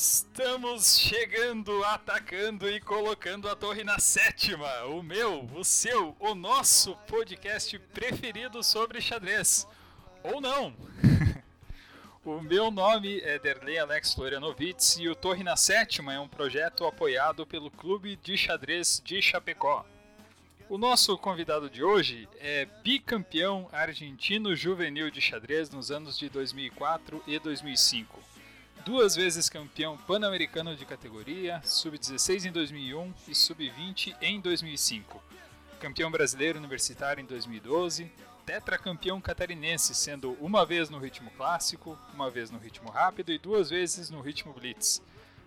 Estamos chegando, atacando e colocando a torre na sétima. O meu, o seu, o nosso podcast preferido sobre xadrez. Ou não. o meu nome é Derlei Alex Florianovitz e o Torre na Sétima é um projeto apoiado pelo Clube de Xadrez de Chapecó. O nosso convidado de hoje é bicampeão argentino juvenil de xadrez nos anos de 2004 e 2005 duas vezes campeão pan-americano de categoria, sub-16 em 2001 e sub-20 em 2005. Campeão brasileiro universitário em 2012, tetracampeão catarinense, sendo uma vez no ritmo clássico, uma vez no ritmo rápido e duas vezes no ritmo blitz.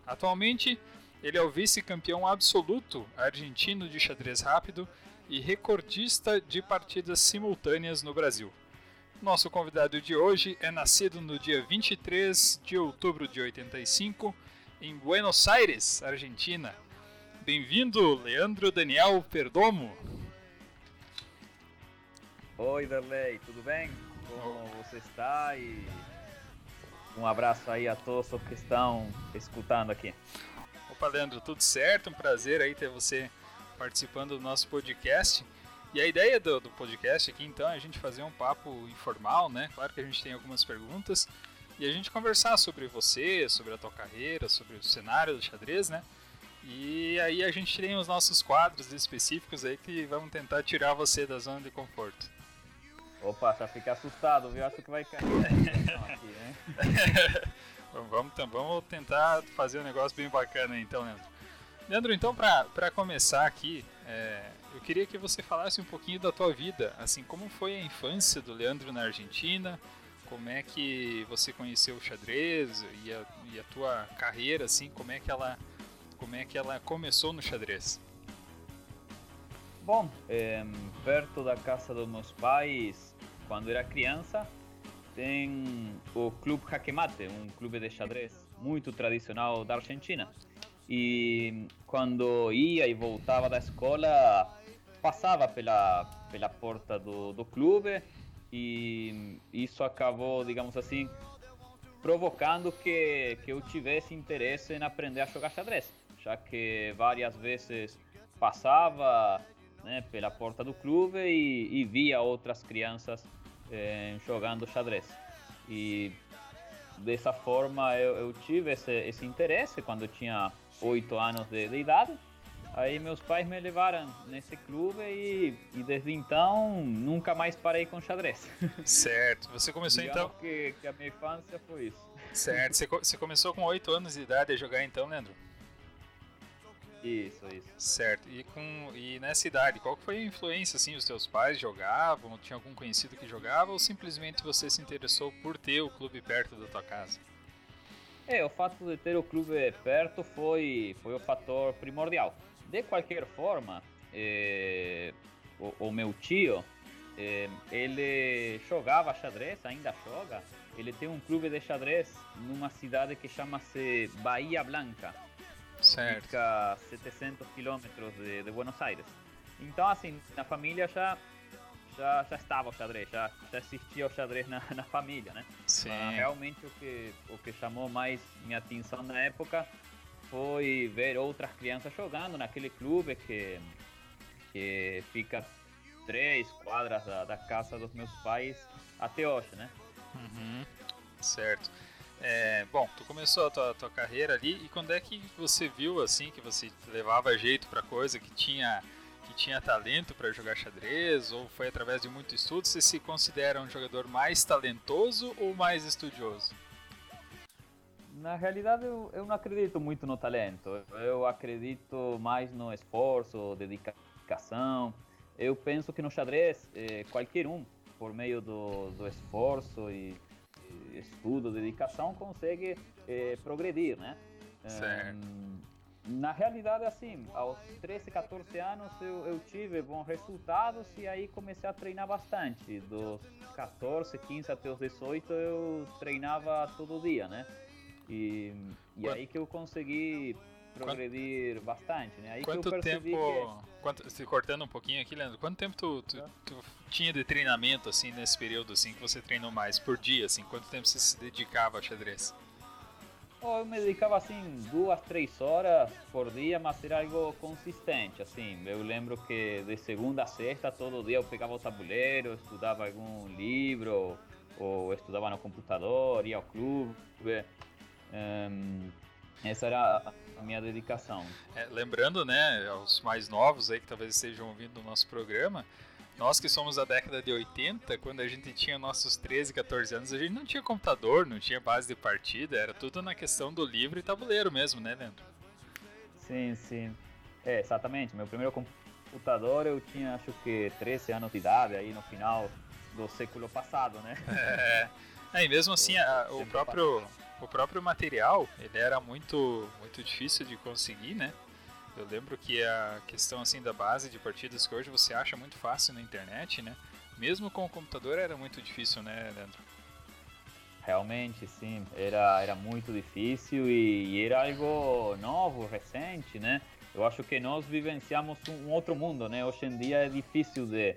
Atualmente, ele é o vice-campeão absoluto argentino de xadrez rápido e recordista de partidas simultâneas no Brasil. Nosso convidado de hoje é nascido no dia 23 de outubro de 85 em Buenos Aires, Argentina. Bem-vindo, Leandro Daniel Perdomo. Oi, Darley, tudo bem? Como você está? E um abraço aí a todos que estão escutando aqui. Opa, Leandro, tudo certo? Um prazer aí ter você participando do nosso podcast. E a ideia do, do podcast aqui, então, é a gente fazer um papo informal, né? Claro que a gente tem algumas perguntas. E a gente conversar sobre você, sobre a tua carreira, sobre o cenário do xadrez, né? E aí a gente tem os nossos quadros específicos aí que vamos tentar tirar você da zona de conforto. Opa, já fiquei assustado, viu? Acho que vai cair. aqui, né? vamos, vamos tentar fazer um negócio bem bacana aí, então, Leandro. Leandro, então, para começar aqui, é, eu queria que você falasse um pouquinho da tua vida, assim, como foi a infância do Leandro na Argentina, como é que você conheceu o xadrez e a, e a tua carreira, assim, como é que ela, como é que ela começou no xadrez? Bom, é, perto da casa dos meus pais, quando era criança, tem o Clube Jaquemate, um clube de xadrez muito tradicional da Argentina. E quando ia e voltava da escola, passava pela, pela porta do, do clube e isso acabou, digamos assim, provocando que, que eu tivesse interesse em aprender a jogar xadrez, já que várias vezes passava né, pela porta do clube e, e via outras crianças eh, jogando xadrez. E dessa forma eu, eu tive esse, esse interesse quando eu tinha oito anos de, de idade Aí meus pais me levaram nesse clube e, e desde então nunca mais parei com xadrez. Certo. Você começou então. Que, que a minha infância foi isso. Certo. Você, você começou com 8 anos de idade a jogar então, Leandro? Isso, isso. Certo. E, com, e nessa idade, qual foi a influência, assim, os teus pais jogavam? Tinha algum conhecido que jogava? Ou simplesmente você se interessou por ter o clube perto da tua casa? É, o fato de ter o clube perto foi, foi o fator primordial. De qualquer forma, é, o, o, meu tio, é, ele jogava xadrez, ainda joga. Ele tem um clube de xadrez numa cidade que chama-se Bahia Blanca. Certo. Fica a 700 quilômetros de, de, Buenos Aires. Então, assim, na família já já, já estava o xadrez, já, já existia o xadrez na, na família, né? Sim. Mas, realmente o que, o que chamou mais minha atenção na época foi ver outras crianças jogando naquele clube que, que fica três quadras da, da casa dos meus pais até hoje, né? Uhum, certo. É, bom, tu começou a tua, tua carreira ali e quando é que você viu assim que você levava jeito para coisa, que tinha que tinha talento para jogar xadrez ou foi através de muito estudo? Você se considera um jogador mais talentoso ou mais estudioso? Na realidade, eu, eu não acredito muito no talento. Eu acredito mais no esforço, dedicação. Eu penso que no xadrez, eh, qualquer um, por meio do, do esforço e, e, estudo, dedicação, consegue eh, progredir, né? Certo. Um, na realidade, assim, aos 13, 14 anos eu, eu, tive bons resultados e aí comecei a treinar bastante. Dos 14, 15 até os 18 eu treinava todo dia, né? E, e aí que eu consegui progredir quanto, bastante, né? Aí quanto tempo, que... quanto, se cortando um pouquinho aqui, Leandro, quanto tempo tu, tu, tu, tinha de treinamento, assim, nesse período, assim, que você treinou mais, por dia, assim, quanto tempo você se dedicava ao xadrez? Eu me dedicava assim duas, três horas por dia, mas era algo consistente. Assim, eu lembro que de segunda a sexta, todo dia eu pegava o tabuleiro, estudava algum livro, ou estudava no computador, ia ao clube. Um, essa era a minha dedicação. É, lembrando, né, aos mais novos aí que talvez estejam ouvindo o nosso programa, nós que somos da década de 80, quando a gente tinha nossos 13, 14 anos, a gente não tinha computador, não tinha base de partida, era tudo na questão do livro e tabuleiro mesmo, né, Leandro? Sim, sim. É, exatamente. Meu primeiro computador eu tinha acho que 13 anos de idade, aí no final do século passado, né? É, é e mesmo assim, a, o próprio o próprio material, ele era muito muito difícil de conseguir, né? Eu lembro que a questão assim da base de partidas que hoje você acha muito fácil na internet, né? Mesmo com o computador era muito difícil, né, Leandro? Realmente, sim. Era, era muito difícil e, e era algo novo, recente, né? Eu acho que nós vivenciamos um outro mundo, né? Hoje em dia é difícil de,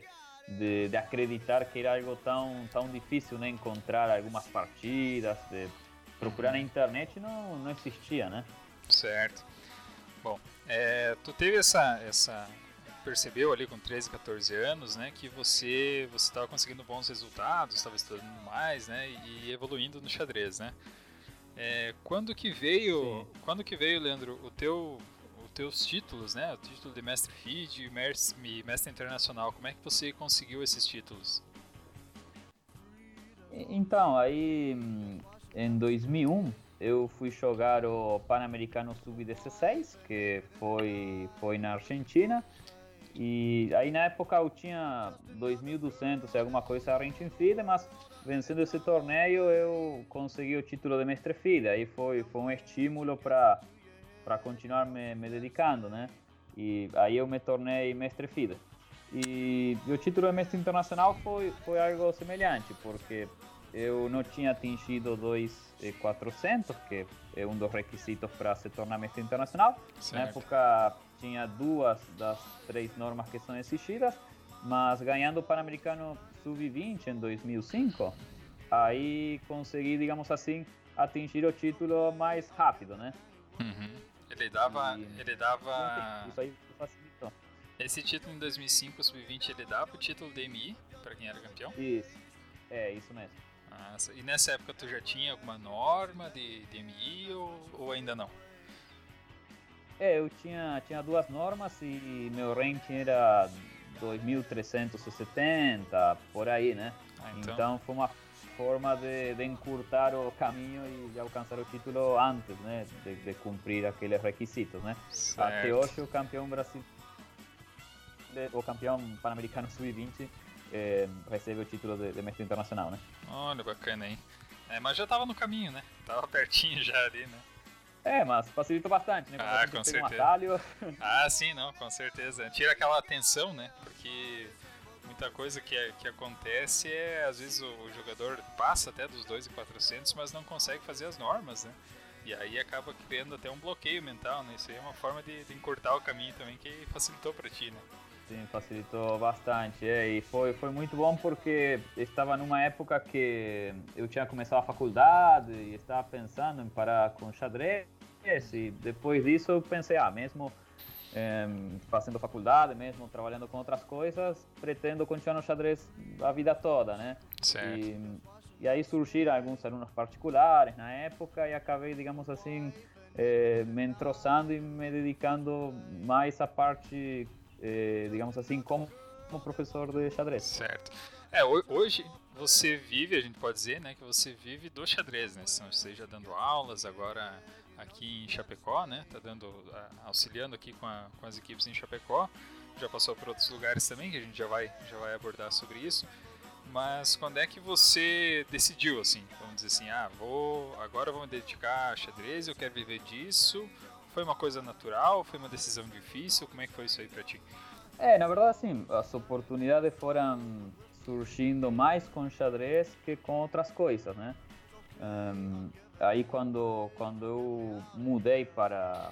de, de, acreditar que era algo tão, tão difícil, né? Encontrar algumas partidas, de procurar na internet não, não existia, né? Certo. Bom, é, tu teve essa, essa. percebeu ali com 13, 14 anos, né, que você você estava conseguindo bons resultados, estava estudando mais, né, e evoluindo no xadrez, né? É, quando que veio, Sim. quando que veio, Leandro, o teu os teus títulos, né? O título de mestre FIDE e mestre internacional. Como é que você conseguiu esses títulos? Então, aí em 2001 eu fui jogar o Pan-Americano Sub-16, que foi, foi na Argentina. E aí na época eu tinha 2.200 e alguma coisa Argentina mas vencendo esse torneio eu consegui o título de mestre FIDE. Aí foi, foi um estímulo para continuar me, me dedicando, né? E aí eu me tornei mestre FIDE. E, e o título de mestre internacional foi, foi algo semelhante, porque eu não tinha atingido 2.400, que é um dos requisitos para se tornar mestre internacional. Certo. Na época tinha duas das três normas que são exigidas, mas ganhando o Pan-Americano Sub-20 em 2005, aí consegui, digamos assim, atingir o título mais rápido, né? Uhum. Ele dava, e... ele dava. Isso aí facilitou. Esse título em 2005, Sub-20, ele dava o título DMI para quem era campeão? Isso. É, isso mesmo. Nossa. E nessa época tu já tinha alguma norma de DMI ou, ou ainda não? É, eu tinha, tinha duas normas e meu ranking era 2.370, por aí, né? Ah, então... então... foi uma forma de, de, encurtar o caminho e de alcançar o título antes, né? De, de cumprir aqueles requisitos, né? Certo. Até hoje o campeão brasileiro, o campeão pan-americano sub-20 é, recebe o título de, de, mestre internacional, né? Olha, bacana, hein? É, mas já tava no caminho, né? Tava pertinho já ali, né? É, mas facilita bastante, né? Quando ah, com certeza. Um ah, sim, não, com certeza. Tira aquela atenção, né? Porque muita coisa que, é, que acontece é, às vezes, o, o jogador passa até dos 2,400, mas não consegue fazer as normas, né? E aí acaba criando até um bloqueio mental, né? Isso aí é uma forma de, de encurtar o caminho também que facilitou para ti, né? Sim, facilitou bastante. É, e foi, foi muito bom porque estava numa época que eu tinha começado a faculdade e estava pensando em parar com xadrez. E depois disso eu pensei, ah, mesmo é, fazendo faculdade, mesmo trabalhando com outras coisas, pretendo continuar no xadrez a vida toda, né? Certo. E, e aí surgiram alguns alunos particulares na época e acabei, digamos assim, é, me entroçando e me dedicando mais à parte eh, digamos assim, como, como professor de xadrez. Certo. É, hoje você vive, a gente pode dizer, né, que você vive do xadrez, né? Seja dando aulas agora aqui em Chapecó, né? Tá dando, auxiliando aqui com, a, com as equipes em Chapecó. Já passou por outros lugares também, que a gente já vai, já vai abordar sobre isso. Mas quando é que você decidiu, assim, vamos dizer assim, ah, vou, agora vou me dedicar a xadrez, eu quero viver disso, foi uma coisa natural? Foi uma decisão difícil? Como é que foi isso aí para ti? É, na verdade, sim, as oportunidades foram surgindo mais com xadrez que com outras coisas, né? Um, aí quando quando eu mudei para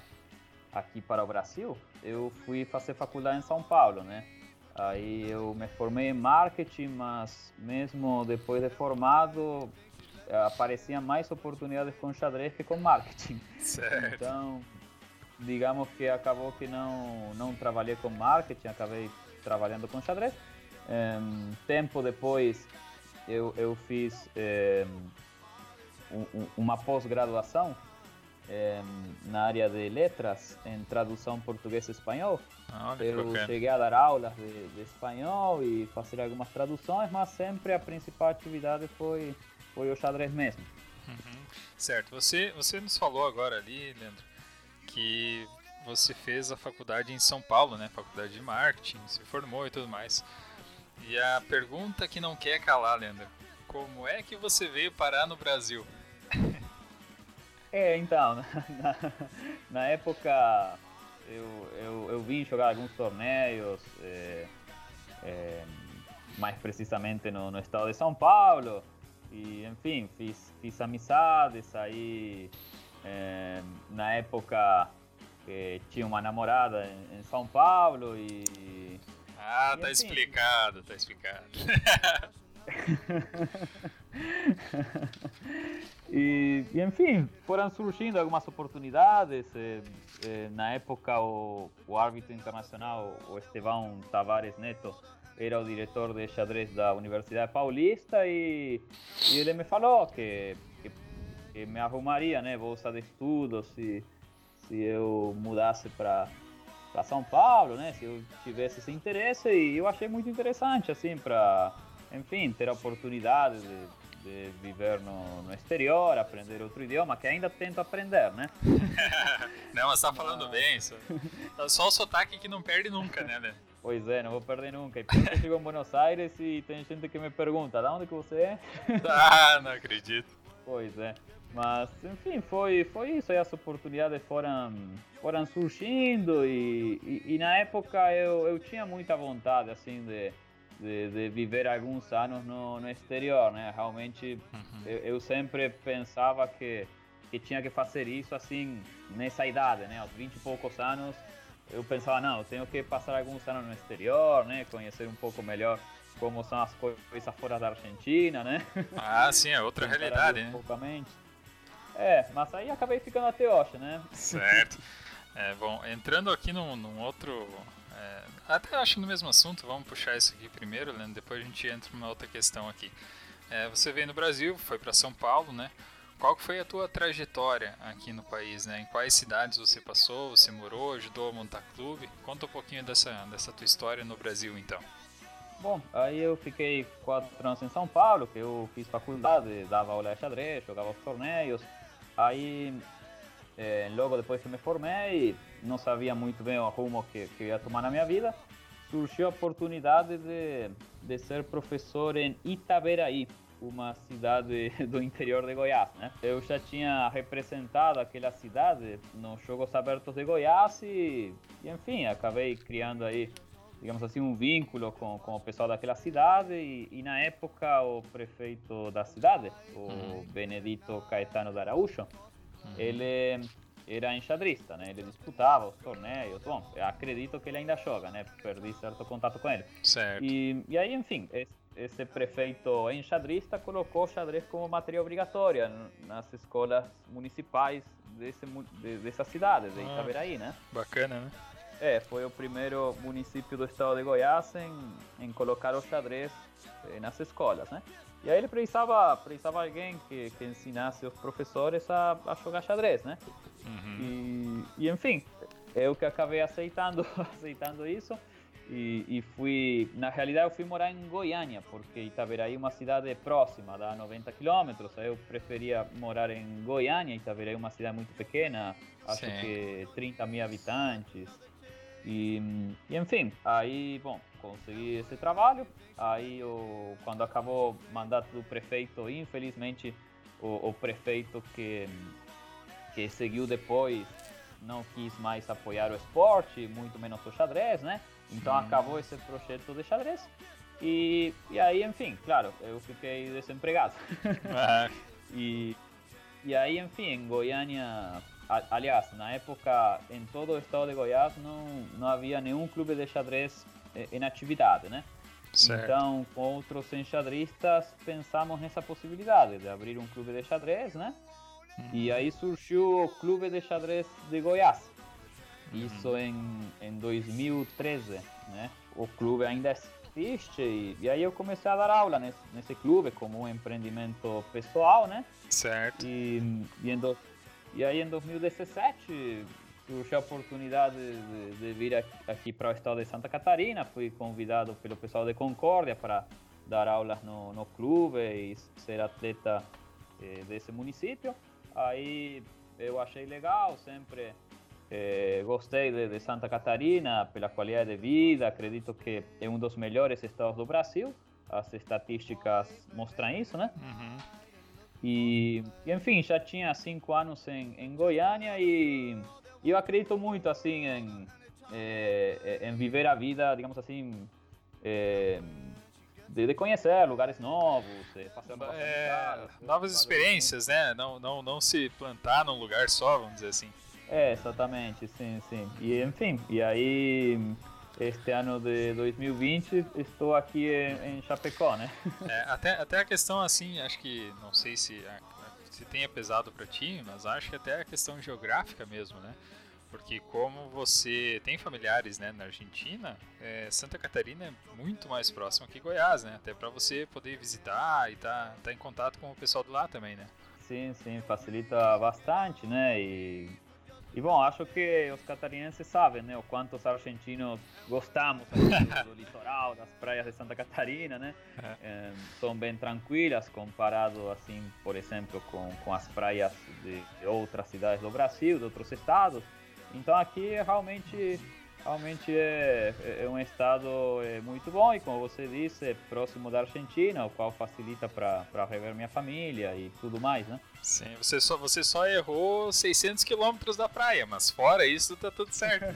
aqui para o Brasil, eu fui fazer faculdade em São Paulo, né? Aí eu me formei em marketing, mas mesmo depois de formado apareciam mais oportunidades com xadrez que com marketing. Certo. Então, digamos que acabou que não, não trabalhei com marketing, acabei trabalhando com xadrez. Um, tempo depois, eu, eu fiz um, uma pós-graduação um, na área de letras, em tradução português-espanhol. eu cheguei a dar aulas de, de, espanhol e fazer algumas traduções, mas sempre a principal atividade foi, foi o xadrez mesmo. Uhum. Certo. Você, você nos falou agora ali, Leandro, que você fez a faculdade em São Paulo, né? Faculdade de marketing, se formou e tudo mais. E a pergunta que não quer calar, Leandro, como é que você veio parar no Brasil? É, então, na, na época eu, eu, eu vim jogar alguns torneios, é, é, mais precisamente no, no estado de São Paulo, e enfim, fiz, fiz amizades aí. É, na época tinha uma namorada em, em São Paulo e. Ah, e tá assim, explicado, tá explicado. e, e, enfim, foram surgindo algumas oportunidades. Eh, eh, na época, o, o árbitro internacional, o Estevão Tavares Neto, era o diretor de xadrez da Universidade Paulista e, e ele me falou que, que, que, me arrumaria, né, bolsa de estudos se, se eu mudasse para para São Paulo, né, se eu tivesse esse interesse e eu achei muito interessante assim para enfim, ter a oportunidade de, de viver no, no, exterior, aprender outro idioma, que ainda tento aprender, né? não, mas tá falando bem, só, só o sotaque que não perde nunca, né, né? Pois é, não vou perder nunca. E isso eu chego em Buenos Aires e tem gente que me pergunta, de onde que você é? ah, não acredito. Pois é. Mas, enfim, foi, foi isso. E as oportunidades foram, foram surgindo e, e, e na época eu, eu tinha muita vontade, assim, de de, de, viver alguns anos no, no exterior, né? Realmente uhum. eu, eu, sempre pensava que, que tinha que fazer isso assim nessa idade, né? Aos 20 e poucos anos eu pensava, não, eu tenho que passar alguns anos no exterior, né? Conhecer um pouco melhor como são as coisas fora da Argentina, né? Ah, sim, é outra realidade, né? É, mas aí acabei ficando até hoje, né? Certo. É, bom, entrando aqui num, num outro é, até acho no mesmo assunto, vamos puxar isso aqui primeiro, Leandro, depois a gente entra numa outra questão aqui. É, você veio no Brasil, foi para São Paulo, né? Qual foi a tua trajetória aqui no país, né? Em quais cidades você passou, você morou, ajudou a montar clube? Conta um pouquinho dessa, dessa tua história no Brasil, então. Bom, aí eu fiquei quatro anos em São Paulo, que eu fiz faculdade, dava aula de xadrez, jogava os torneios. Aí é, logo depois que me formei, não sabia muito bem o rumo que, que ia tomar na minha vida, surgiu a oportunidade de, de ser professor em Itaberaí, uma cidade do interior de Goiás, né? Eu já tinha representado aquela cidade nos Jogos Abertos de Goiás e, e enfim, acabei criando aí, digamos assim, um vínculo com, com o pessoal daquela cidade e, e na época o prefeito da cidade, o uhum. Benedito Caetano de Araújo, Uhum. Ele era enxadrista, né? Ele disputava os torneios. Bom, acredito que ele ainda joga, né? Perdi certo contato com ele. Certo. E, e aí, enfim, esse prefeito enxadrista colocou o xadrez como matéria obrigatória nas escolas municipais desse, dessa cidade, de ah, Itaberaí, né? Bacana, né? É, foi o primeiro município do estado de Goiás em, em colocar o xadrez eh, nas escolas, né? E aí ele precisava, precisava alguém que, que ensinasse os professores a, a jogar xadrez, né? Uhum. E, e enfim, eu que acabei aceitando, aceitando isso. E, e, fui, na realidade eu fui morar em Goiânia, porque Itaberaí é uma cidade próxima, dá 90 quilômetros, eu preferia morar em Goiânia, Itaberaí é uma cidade muito pequena, acho Sim. que 30 mil habitantes, e, e, enfim, aí, bom, consegui esse trabalho. Aí, o, quando acabou o mandato do prefeito, infelizmente, o, o, prefeito que, que seguiu depois não quis mais apoiar o esporte, muito menos o xadrez, né? Então hum. acabou esse projeto de xadrez. E, e aí, enfim, claro, eu fiquei desempregado. e, e aí, enfim, em Goiânia aliás, na época, em todo o estado de Goiás, não, não havia nenhum clube de xadrez em atividade, né? Certo. Então, com outros enxadristas, pensamos nessa possibilidade de abrir um clube de xadrez, né? Uhum. E aí surgiu o Clube de Xadrez de Goiás. Isso Uhum. em, em 2013, né? O clube ainda existe e, e aí eu comecei a dar aula nesse, nesse clube como um empreendimento pessoal, né? Certo. E, e, em do- e aí em 2017 surgiu a oportunidade de, de vir aqui, para o estado de Santa Catarina. Fui convidado pelo pessoal de Concórdia para dar aulas no, no clube e ser atleta eh, desse município. Aí eu achei legal, sempre eh, gostei de, de Santa Catarina pela qualidade de vida. Acredito que é um dos melhores estados do Brasil. As estatísticas mostram isso, né? Uhum. E, e, enfim, já tinha cinco anos em, em Goiânia e, e eu acredito muito assim em, eh, em viver a vida, digamos assim, eh, de, de conhecer lugares novos, fazer É, amizades, novas fazer- experiências, né? Não, não, não se plantar num lugar só, vamos dizer assim. É, exatamente, sim, sim. E enfim, e aí este ano de 2020 estou aqui em, Chapecó, né? É, até, até a questão assim, acho que não sei se, se tenha pesado pra ti, mas acho que até a questão geográfica mesmo, né? Porque como você tem familiares né, na Argentina, é, Santa Catarina é muito mais próximo que Goiás, né? Até pra você poder visitar e tá, tá em contato com o pessoal de lá também, né? Sim, sim, facilita bastante, né? E, e bom, acho que os catarinenses sabem, né? O quanto os argentinos gostamos do, do litoral, das praias de Santa Catarina, né? Eh, são bem tranquilas comparado, assim, por exemplo, com, com as praias de, de outras cidades do Brasil, de outros estados. Então aqui realmente realmente é, é um estado é, muito bom e como você disse, é próximo da Argentina, o qual facilita para rever minha família e tudo mais, né? Sim, você só, você só errou 600 quilômetros da praia, mas fora isso tá tudo certo.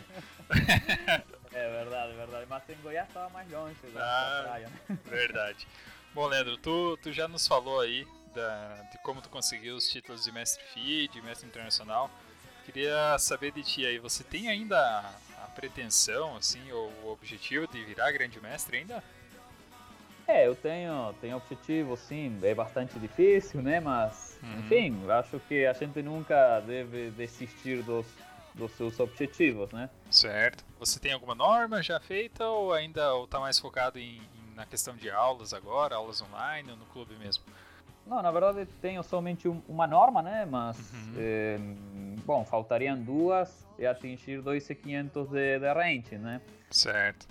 É verdade, é verdade. Mas em Goiás estava mais longe da, Ah. da praia, né? Verdade. Bom, Leandro, tu, tu já nos falou aí da, de como tu conseguiu os títulos de mestre FI, de mestre internacional. Queria saber de ti aí, você tem ainda a pretensão, assim, ou o objetivo de virar grande mestre ainda? É, eu tenho, tenho objetivo, sim. É bastante difícil, né? Mas, Uhum. enfim, acho que a gente nunca deve desistir dos, dos seus objetivos, né? Certo. Você tem alguma norma já feita ou ainda ou tá mais focado em, em- na questão de aulas agora, aulas online ou no clube mesmo? Não, na verdade tenho somente um- uma norma, né? Mas, Uhum. eh, bom, faltariam duas e atingir 2.500 de, de range, né? Certo.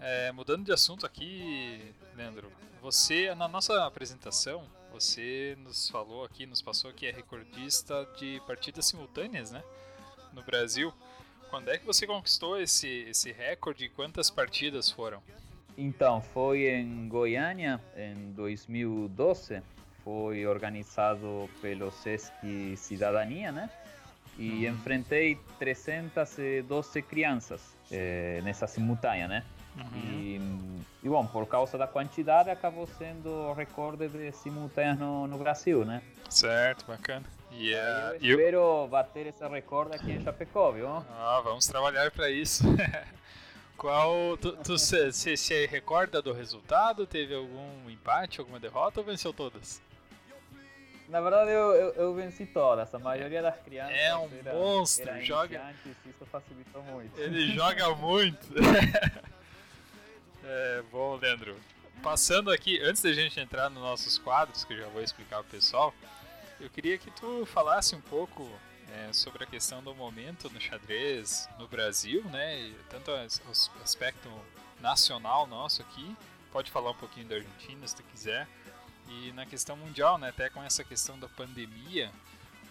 É, mudando de assunto aqui, Leandro, você, na nossa apresentação, você nos falou aqui, nos passou que é recordista de partidas simultâneas, né? No Brasil. Quando é que você conquistou esse, esse recorde e quantas partidas foram? Então, foi em Goiânia em 2012. Foi organizado pelo Sesc Cidadania, né? E enfrentei 312 crianças eh, nessa simultânea, né? Uhum. E, e, bom, por causa da quantidade, acabou sendo o recorde de simultâneas no, no Brasil, né? Certo, bacana. E, Eu é, e eu- espero bater esse recorde aqui em Chapecó, viu? Ah, vamos trabalhar para isso. Qual. Tu, se, se recorda do resultado? Teve algum empate, alguma derrota ou venceu todas? Na verdade, eu, eu, eu venci todas. A maioria das crianças É um era, monstro, era joga- Isso facilitou muito. Ele joga muito. é, bom, Leandro. Passando aqui, antes da gente entrar nos nossos quadros, que eu já vou explicar pro pessoal, eu queria que tu falasse um pouco é, sobre a questão do momento no xadrez no Brasil, né? E tanto o aspecto nacional nosso aqui, pode falar um pouquinho da Argentina se tu quiser, e na questão mundial, né? Até com essa questão da pandemia,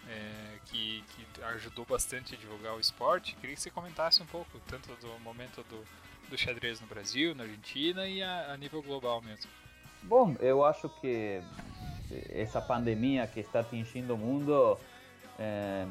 é, que, que ajudou bastante a divulgar o esporte. Queria que você comentasse um pouco, tanto do momento do, do xadrez no Brasil, na Argentina e a, a nível global mesmo. Bom, eu acho que essa pandemia que está atingindo o mundo eh,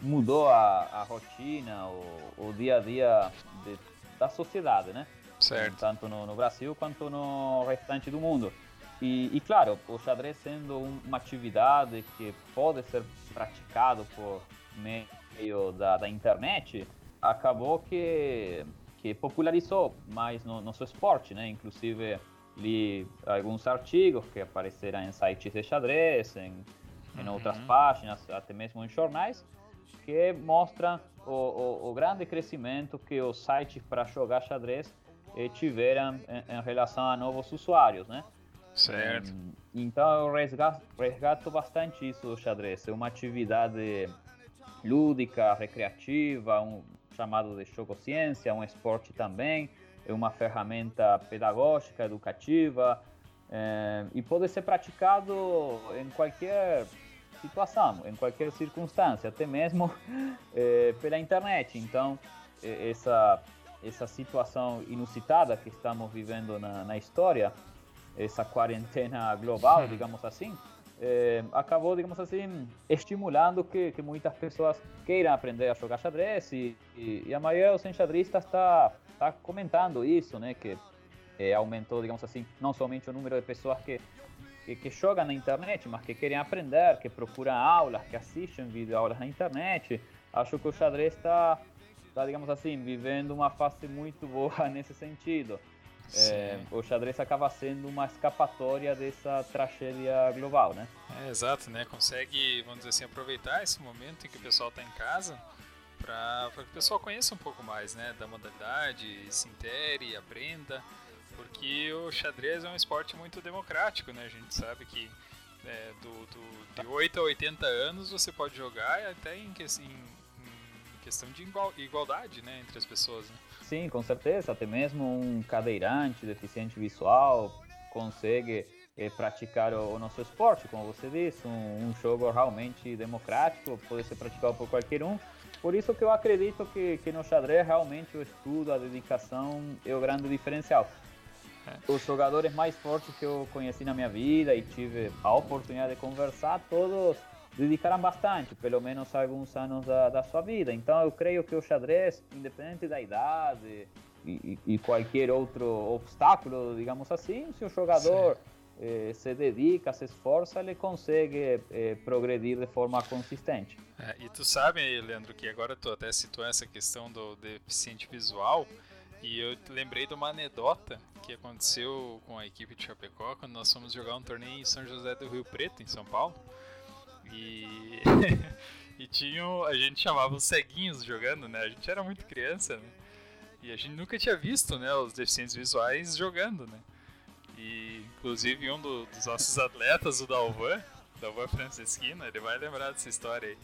mudou a, a rotina, o, o dia a dia de- da sociedade, né? Certo. Tanto no, no Brasil quanto no restante do mundo. E, e, claro, o xadrez sendo um- uma atividade que pode ser praticado por meio da, da internet, acabou que, que popularizou mais no nosso esporte, né? Inclusive li alguns artigos que apareceram em sites de xadrez, em, em Uhum. outras páginas, até mesmo em jornais, que mostram o, o, o grande crescimento que os sites para jogar xadrez eh, tiveram em, em relação a novos usuários, né? Certo. Hum, Então eu resgato, resgato bastante isso do xadrez. É uma atividade lúdica, recreativa, um chamado de jogo ciência, um esporte também, é uma ferramenta pedagógica, educativa eh, e pode ser praticado em qualquer situação, em qualquer circunstância, até mesmo eh, pela internet. Então eh, essa essa situação inusitada que estamos vivendo na, na história essa quarentena global, digamos assim, eh, acabou, digamos assim, estimulando que, que muitas pessoas queiram aprender a jogar xadrez e, e, e a maioria dos enxadristas está tá comentando isso, né, que eh, aumentou, digamos assim, não somente o número de pessoas que, que, que jogam na internet, mas que querem aprender, que procuram aulas, que assistem videoaulas na internet. Acho que o xadrez está, tá, digamos assim, vivendo uma fase muito boa nesse sentido. É, o xadrez acaba sendo uma escapatória dessa tragédia global, né? É, exato, né? Consegue, vamos dizer assim, aproveitar esse momento em que o pessoal está em casa para que o pessoal conheça um pouco mais, né? Da modalidade, se intere, aprenda, porque o xadrez é um esporte muito democrático, né? A gente sabe que é, do, do, de 8 a 80 anos você pode jogar até em, que- em- em questão de igual- igualdade, né? Entre as pessoas, né? Sim, com certeza. Até mesmo um cadeirante, deficiente visual, consegue eh, praticar o, o nosso esporte, como você disse, um, um jogo realmente democrático, pode ser praticado por qualquer um. Por isso que eu acredito que, que no xadrez realmente o estudo, a dedicação é o grande diferencial. Os jogadores mais fortes que eu conheci na minha vida e tive a oportunidade de conversar, todos dedicaram bastante, pelo menos alguns anos da, da sua vida. Então eu creio que o xadrez, independente da idade e, e- e qualquer outro obstáculo, digamos assim, se o jogador eh, se dedica, se esforça, ele consegue eh, progredir de forma consistente. É, e tu sabe, Leandro, que agora tu até citou essa questão do deficiente visual, e eu lembrei de uma anedota que aconteceu com a equipe de Chapecó quando nós fomos jogar um torneio em São José do Rio Preto, em São Paulo. E, e tinham, a gente chamava os ceguinhos jogando, né? A gente era muito criança, né? E a gente nunca tinha visto, né, os deficientes visuais jogando, né? E inclusive um do- dos nossos atletas, o Dalvan, Dalvan Francisquina, ele vai lembrar dessa história aí.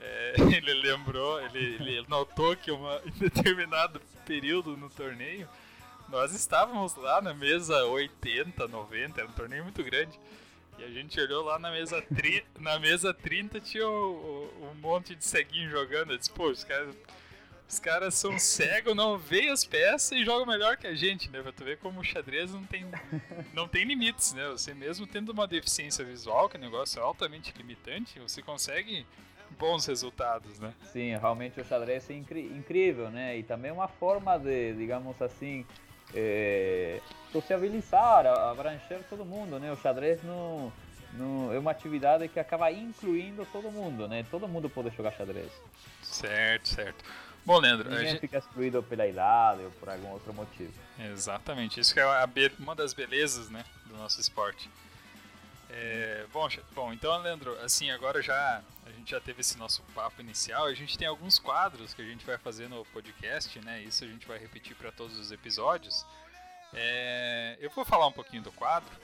É, ele lembrou, ele, ele notou que uma, em determinado período no torneio, nós estávamos lá na mesa 80, 90, era um torneio muito grande. E a gente olhou lá na mesa, tri, na mesa 30, tinha o- um monte de ceguinho jogando. Eu disse, pô, os caras, os caras são cegos, não veem as peças e jogam melhor que a gente, né? Pra tu ver como o xadrez não tem, não tem limites, né? Você mesmo tendo uma deficiência visual, que é um negócio altamente limitante, você consegue bons resultados, né? Sim, realmente o xadrez é incri- incrível, né? E também uma forma de, digamos assim, eh, sociabilizar, abranger todo mundo, né? O xadrez não, não, é uma atividade que acaba incluindo todo mundo, né? Todo mundo pode jogar xadrez. Certo, certo. Bom, Leandro, Ninguém gente- fica excluído pela idade ou por algum outro motivo. Exatamente, isso é uma das belezas, né, do nosso esporte. É, bom, bom, então, Leandro, assim, agora já a gente já teve esse nosso papo inicial, a gente tem alguns quadros que a gente vai fazer no podcast, né? Isso a gente vai repetir para todos os episódios. É, eu vou falar um pouquinho do quadro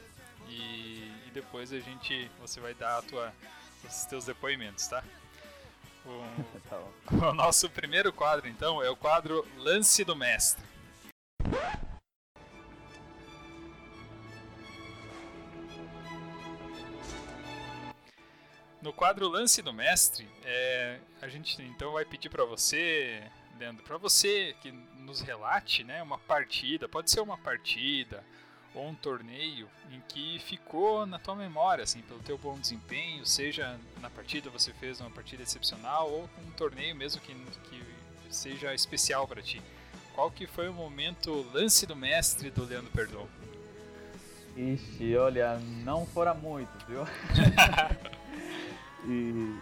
e, e depois a gente, você vai dar a tua, os teus depoimentos, tá? O, Tá o nosso primeiro quadro, então, é o quadro Lance do Mestre. No quadro Lance do Mestre, é, a gente então vai pedir para você, Leandro, para você que nos relate né, uma partida, pode ser uma partida ou um torneio em que ficou na tua memória, assim, pelo teu bom desempenho, seja na partida você fez uma partida excepcional ou um torneio mesmo que, que seja especial para ti. Qual que foi o momento lance do mestre do Leandro Perdomo? Ixi, olha, não fora muito, viu? E,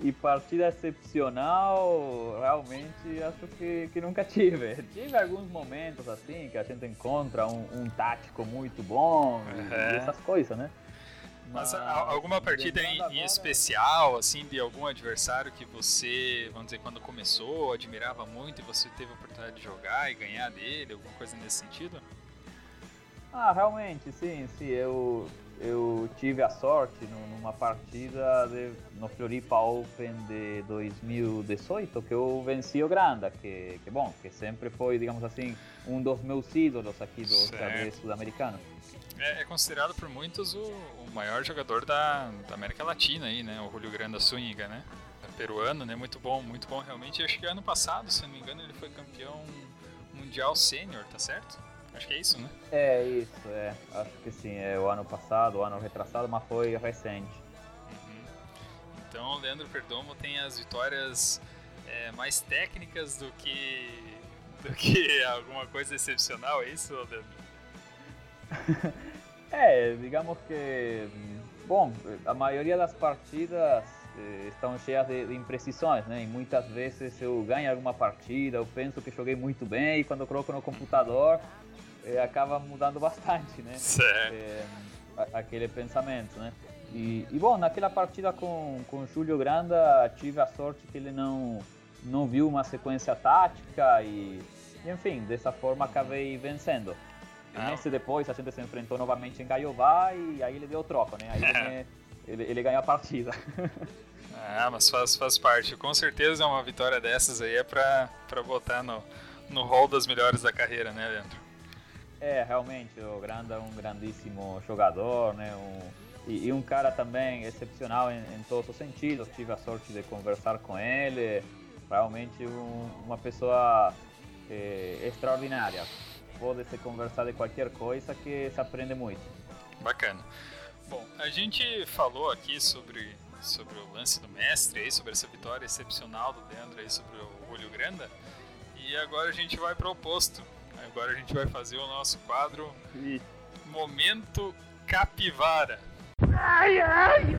e partida excepcional, realmente acho que, que nunca tive. Tive alguns momentos assim que a gente encontra um, um tático muito bom uhum. e essas coisas, né? Mas, Mas alguma partida em, agora... em, especial, assim, de algum adversário que você, vamos dizer, quando começou, admirava muito e você teve a oportunidade de jogar e ganhar dele, alguma coisa nesse sentido? Ah, realmente, sim, sim. Eu, eu tive a sorte numa partida de, no Floripa Open de 2018 que eu venci o Granda, que, que bom, que sempre foi, digamos assim, um dos meus ídolos aqui do xadrez sul-americano. É, é, considerado por muitos o, o maior jogador da, da, América Latina aí, né? O Julio Granda Zúñiga, né? É peruano, né? Muito bom, muito bom realmente. Acho que ano passado, se não me engano, ele foi campeão mundial sênior, tá certo? Acho que é isso, né? É isso, é. Acho que sim. É o ano passado, o ano retrasado, mas foi recente. Uhum. Então, Leandro Perdomo tem as vitórias é, mais técnicas do que do que alguma coisa excepcional, é isso, Leandro? é, digamos que, bom, a maioria das partidas eh, estão cheias de, imprecisões, né? E muitas vezes eu ganho alguma partida, eu penso que joguei muito bem e quando eu coloco no computador acaba mudando bastante, né? É, aquele pensamento, né? E, e, bom, naquela partida com, com o Júlio Granda, tive a sorte que ele não, não viu uma sequência tática e, e enfim, dessa forma acabei vencendo. E ah. mês depois a gente se enfrentou novamente em Gaiová e aí ele deu troco, né? Aí ele, ele, ele ganhou a partida. Ah, mas faz, faz parte. Com certeza é uma vitória dessas aí é pra, pra botar no, no hall das melhores da carreira, né, Leandro? É, realmente, o Granda é um grandíssimo jogador, né? Um, e, e, um cara também excepcional em, em, todos os sentidos. Tive a sorte de conversar com ele. Realmente um, uma pessoa é, extraordinária. Pode se conversar de qualquer coisa que se aprende muito. Bacana. Bom, a gente falou aqui sobre, sobre o lance do mestre, aí, sobre essa vitória excepcional do Leandro aí sobre o Olho Granda. E agora a gente vai para o oposto Agora a gente vai fazer o nosso quadro Momento Capivara. Ai, ai!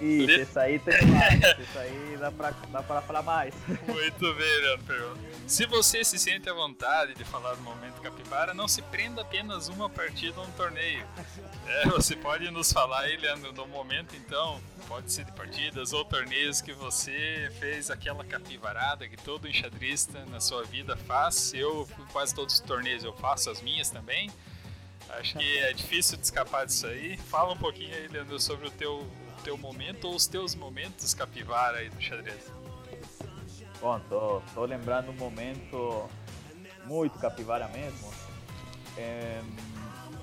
Isso, isso aí tem mais. isso aí dá pra, dá pra falar mais. Muito bem, Leandro. Se você se sente à vontade de falar do momento capivara, não se prenda apenas uma partida ou um torneio. É, você pode nos falar aí, Leandro, do momento então, pode ser de partidas ou torneios que você fez aquela capivarada que todo enxadrista na sua vida faz. Eu, quase todos os torneios eu faço, as minhas também. Acho que é difícil de escapar disso aí. Fala um pouquinho aí, Leandro, sobre o teu teu momento ou os teus momentos capivara aí do xadrez? Bom, tô, tô lembrando um momento muito capivara mesmo. É,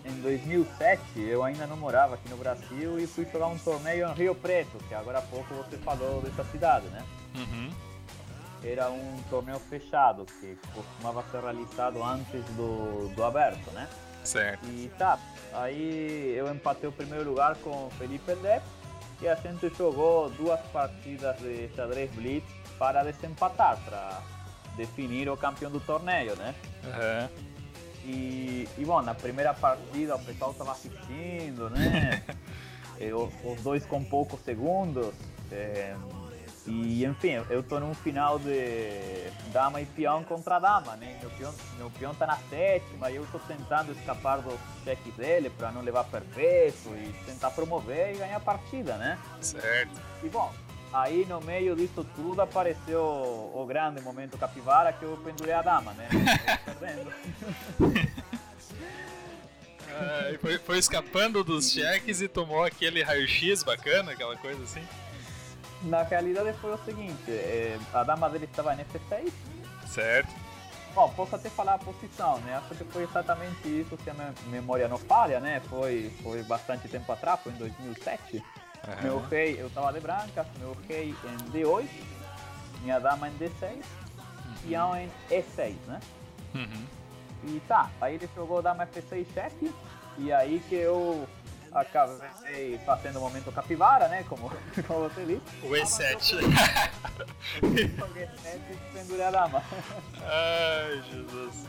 em 2007 eu ainda não morava aqui no Brasil e fui jogar um torneio em Rio Preto, que agora há pouco você falou dessa cidade, né? Uhum. Era um torneio fechado que costumava ser realizado antes do, do aberto, né? Certo. E tá, aí eu empatei o primeiro lugar com Felipe Lepp e a gente jogou duas partidas de xadrez blitz para desempatar, para definir o campeão do torneio, né? Uhum. E, e, bom, na primeira partida o pessoal estava assistindo, né? os dois com poucos segundos. É, e enfim, eu tô num final de dama e peão contra dama, né? Meu peão, meu peão tá na sétima e eu tô tentando escapar dos cheques dele para não levar perpétuo e tentar promover e ganhar a partida, né? Certo. E bom, aí no meio disso tudo apareceu o, o grande momento capivara que eu pendurei a dama, né? perdendo. Ah, foi, foi escapando dos cheques e tomou aquele raio-x bacana, aquela coisa assim? Na realidade foi o seguinte, é, a dama dele estava em F6. Certo. Bom, posso até falar a posição, né? Acho que foi exatamente isso, se a minha memória não falha, né? Foi, foi bastante tempo atrás, foi em 2007. Uhum. Meu rei, eu estava de branca, meu rei em D8, minha dama em D6, uhum. peão em E6, né? Uhum. E tá, aí ele jogou dama F6 chefe, e aí que eu acabei fazendo o momento capivara, né? Como, você disse. O E7. o E7 pendurei a dama. Ai, Jesus.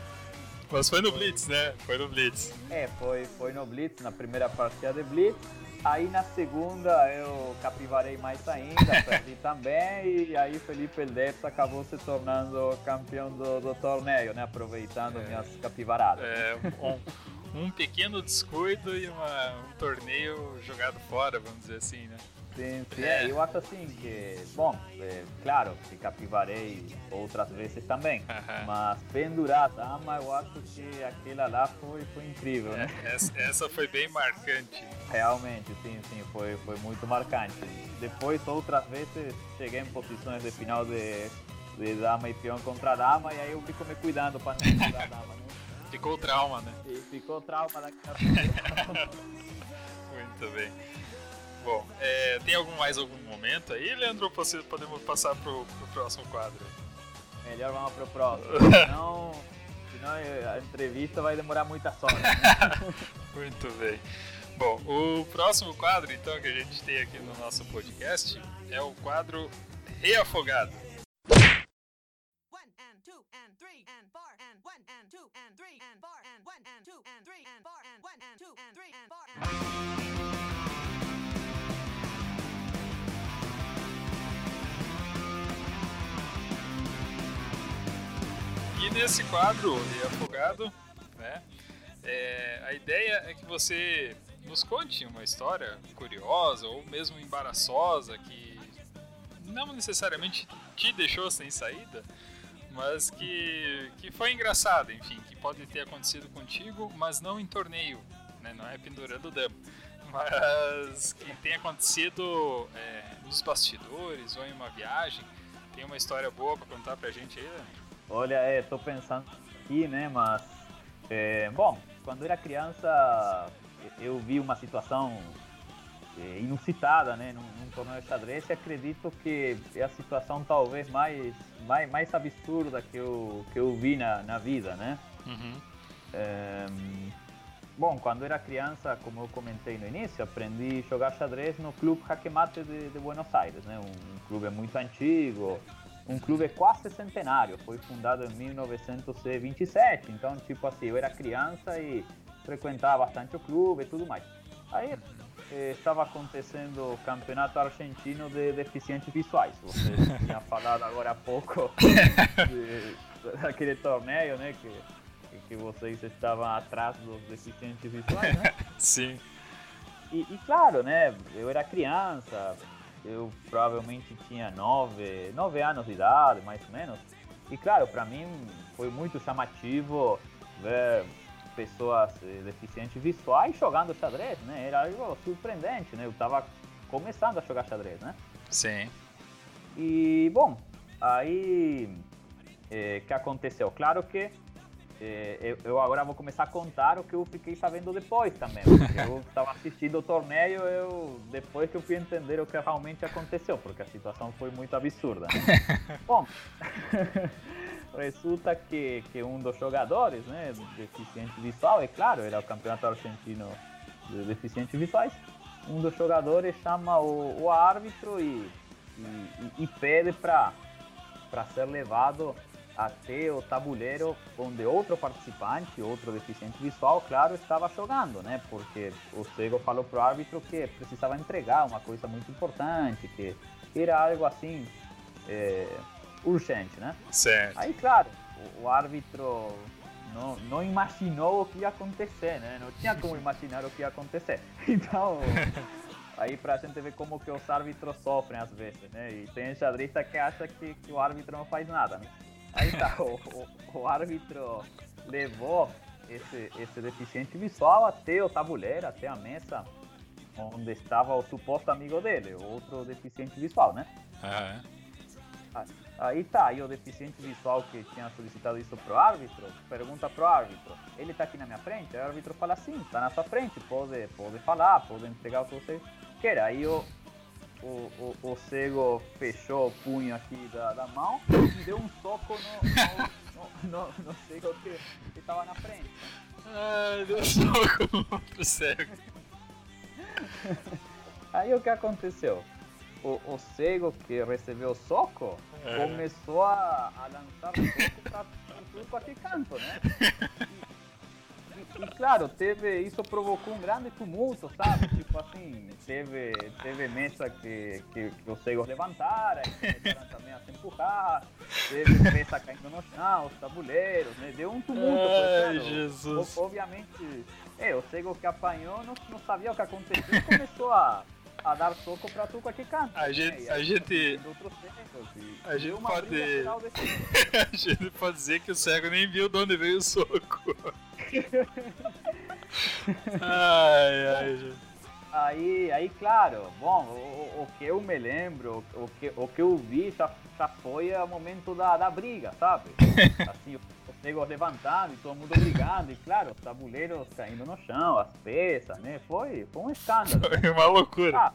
Mas foi no Blitz, né? Foi no Blitz. É, foi, foi no Blitz, na primeira partida de Blitz. Aí na segunda eu capivarei mais ainda, perdi também, e aí Felipe Eldeps acabou se tornando campeão do, do torneio, né? Aproveitando é, minhas capivaradas. É, um, um pequeno descuido e uma, um torneio jogado fora, vamos dizer assim, né? Sim, sim. É. eu acho assim que, bom, é, claro, que capivarei outras vezes também, mas pendurar a dama, eu acho que aquela lá foi, foi incrível, né? É, essa, essa, foi bem marcante. Realmente, sim, sim, foi, foi muito marcante. Depois, outras vezes, cheguei em posições de final de, de dama e peão contra dama, e aí eu fico me cuidando para não pegar a dama, né? Ficou o trauma, né? E ficou o trauma daquela Muito bem. Bom, é, tem algum mais algum momento aí, Leandro? Ou podemos passar pro, pro próximo quadro? Melhor vamos pro próximo. senão, senão a entrevista vai demorar muita sorte. Né? Muito bem. Bom, o próximo quadro, então, que a gente tem aqui no nosso podcast é o quadro Reafogado. E nesse quadro, Reafogado, né, é, a ideia é que você nos conte uma história curiosa ou mesmo embaraçosa que não necessariamente te deixou sem saída, mas que, que foi engraçada, enfim, que pode ter acontecido contigo, mas não em torneio, né? não é pendurando dama, mas que tenha acontecido é, nos bastidores ou em uma viagem. Tem uma história boa para contar pra gente aí, Leandro? Olha, é, tô pensando aqui, né, mas... É, bom, quando era criança, eu vi uma situação é, inusitada, né, num, num torneio de xadrez e acredito que é a situação talvez mais, mais, mais absurda que eu, que eu vi na, na vida, né? Uhum. É, bom, quando era criança, como eu comentei no início, aprendi a jogar xadrez no Clube Jaquemate de, de Buenos Aires, né? Um, um clube muito antigo, um clube quase centenário, foi fundado em 1927, então tipo assim, eu era criança e frequentava bastante o clube e tudo mais. Aí eh, estava acontecendo o campeonato argentino de deficientes visuais, você tinha falado agora há pouco de, daquele torneio, né, que, que vocês estavam atrás dos deficientes visuais, né? Sim. E, e claro, né, eu era criança, eu provavelmente tinha nove, nove anos de idade, mais ou menos. E claro, para mim foi muito chamativo ver pessoas deficientes visuais jogando xadrez, né? Era algo surpreendente, né? Eu estava começando a jogar xadrez, né? Sim. E, bom, aí o eh, que aconteceu? Claro que é, eu agora vou começar a contar o que eu fiquei sabendo depois também. Eu estava assistindo o torneio, eu depois que eu fui entender o que realmente aconteceu, porque a situação foi muito absurda. Né? Bom, resulta que, que um dos jogadores, né, deficiente visual, é claro, era o campeonato argentino de deficientes visuais, um dos jogadores chama o, o árbitro e, e, e pede para ser levado até o tabuleiro onde outro participante, outro deficiente visual, claro, estava jogando, né? Porque o cego falou pro árbitro que precisava entregar uma coisa muito importante, que era algo assim é, urgente, né? Certo. Aí, claro, o, o árbitro não, não imaginou o que ia acontecer, né? Não tinha como imaginar o que ia acontecer. Então, aí pra gente ver como que os árbitros sofrem às vezes, né? E tem xadrista que acha que, que o árbitro não faz nada, né? Aí tá, o, o, o árbitro levou esse, esse deficiente visual até o tabuleiro, até a mesa onde estava o suposto amigo dele, outro deficiente visual, né? Ah, é? Aí tá, aí o deficiente visual que tinha solicitado isso pro árbitro, pergunta pro árbitro, ele tá aqui na minha frente? Aí o árbitro fala, sim, tá na sua frente, pode, pode falar, pode entregar o que você quer. Aí o, o, o, o cego fechou o punho aqui da, da mão e deu um soco no, no, no, no cego que, estava na frente. Ah, deu um soco no outro cego. Aí o que aconteceu? o, o cego que recebeu o soco é. começou a, a lançar soco para tudo qualquer canto, né? E, claro, teve, isso provocou um grande tumulto, sabe? Tipo assim, teve, teve mesa que, que, que os cegos levantaram, começaram também a se empurrar, teve mesa caindo no chão, os tabuleiros, né? Deu um tumulto. Ai, claro, Jesus. Obviamente, é, o cego que apanhou não, não sabia o que aconteceu e começou a a dar soco pra tu com aquele canto. A gente. Né? A gente, a gente pode. a gente pode dizer que o cego nem viu de onde veio o soco. Ai, ai, gente. Aí, aí, claro, bom, o, o, que eu me lembro, o que, o que eu vi já, já foi o momento da, da briga, sabe? Assim, os negros levantando e todo mundo brigando, e claro, os tabuleiros caindo no chão, as peças, né? Foi, foi um escândalo. Foi né? uma loucura. Ah,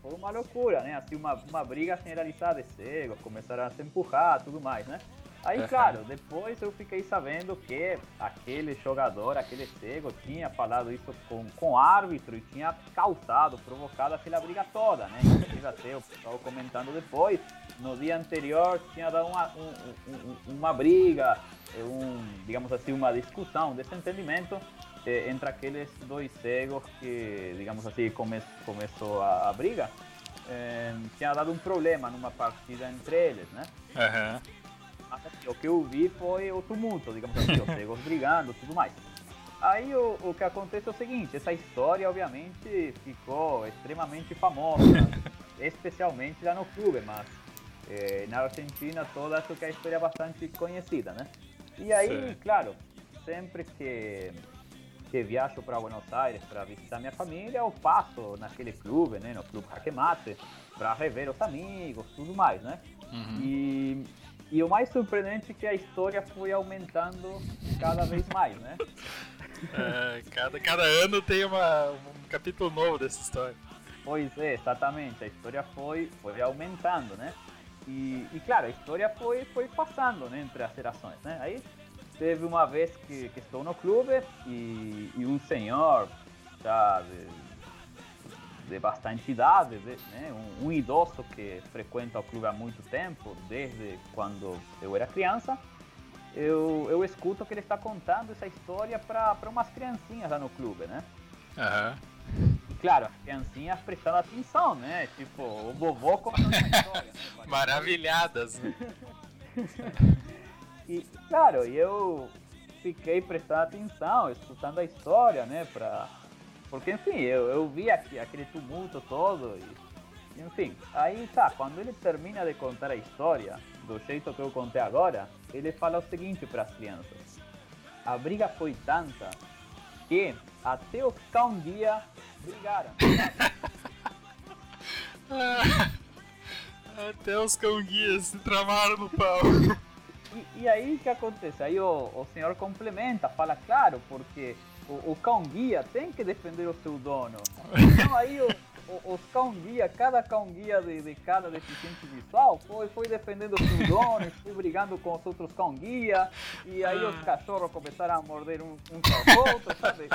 foi uma loucura, né? Assim, uma, uma briga generalizada de cegos, começaram a se empurrar, tudo mais, né? Aí, claro, depois eu fiquei sabendo que aquele jogador, aquele cego, tinha falado isso com, com o árbitro e tinha causado, provocado aquela briga toda, né? Inclusive até o pessoal comentando depois, no dia anterior tinha dado uma, um, um, uma briga, um, digamos assim, uma discussão, um desentendimento eh, entre aqueles dois cegos que, digamos assim, come, começou a, a briga. Eh, tinha dado um problema numa partida entre eles, né? Uhum o que eu vi foi o tumulto, digamos assim, os brigando tudo mais. Aí o, o que acontece é o seguinte, essa história obviamente ficou extremamente famosa, especialmente lá no clube, mas eh, na Argentina toda acho que a história é bastante conhecida, né? E aí, Sim. claro, sempre que, que viajo para Buenos Aires para visitar minha família, eu passo naquele clube, né, no Clube Jaquemate, para rever os amigos, tudo mais, né? Uhum. E e o mais surpreendente é que a história foi aumentando cada vez mais, né? É, cada, cada ano tem uma, um capítulo novo dessa história. Pois é, exatamente. A história foi, foi aumentando, né? E, e claro, a história foi, foi passando né, entre as gerações, né? Aí teve uma vez que, que estou no clube e, e um senhor já de, de bastante idade, de, né? um, um, idoso que frequenta o clube há muito tempo, desde quando eu era criança, eu, eu escuto que ele está contando essa história para umas criancinhas lá no clube, né? Uhum. Claro, as criancinhas prestando atenção, né? Tipo, o vovô contando a história. Né? Maravilhadas, e, claro, eu fiquei prestando atenção, escutando a história, né? Pra porque, enfim, eu, eu vi aqui, aquele tumulto todo e, enfim. Aí tá, quando ele termina de contar a história, do jeito que eu contei agora, ele fala o seguinte para as crianças. A briga foi tanta que até os cão guia brigaram. até os cão guias se tramaram no pau. E, e aí o que acontece? Aí o, o senhor complementa, fala claro, porque o, o cão guia tem que defender o seu dono. Então aí o, o, os cão guia, cada cão guia de, de cada deficiente visual foi, foi defendendo o seu dono, foi brigando com os outros cão guia, e aí os cachorros começaram a morder um, um outro, sabe?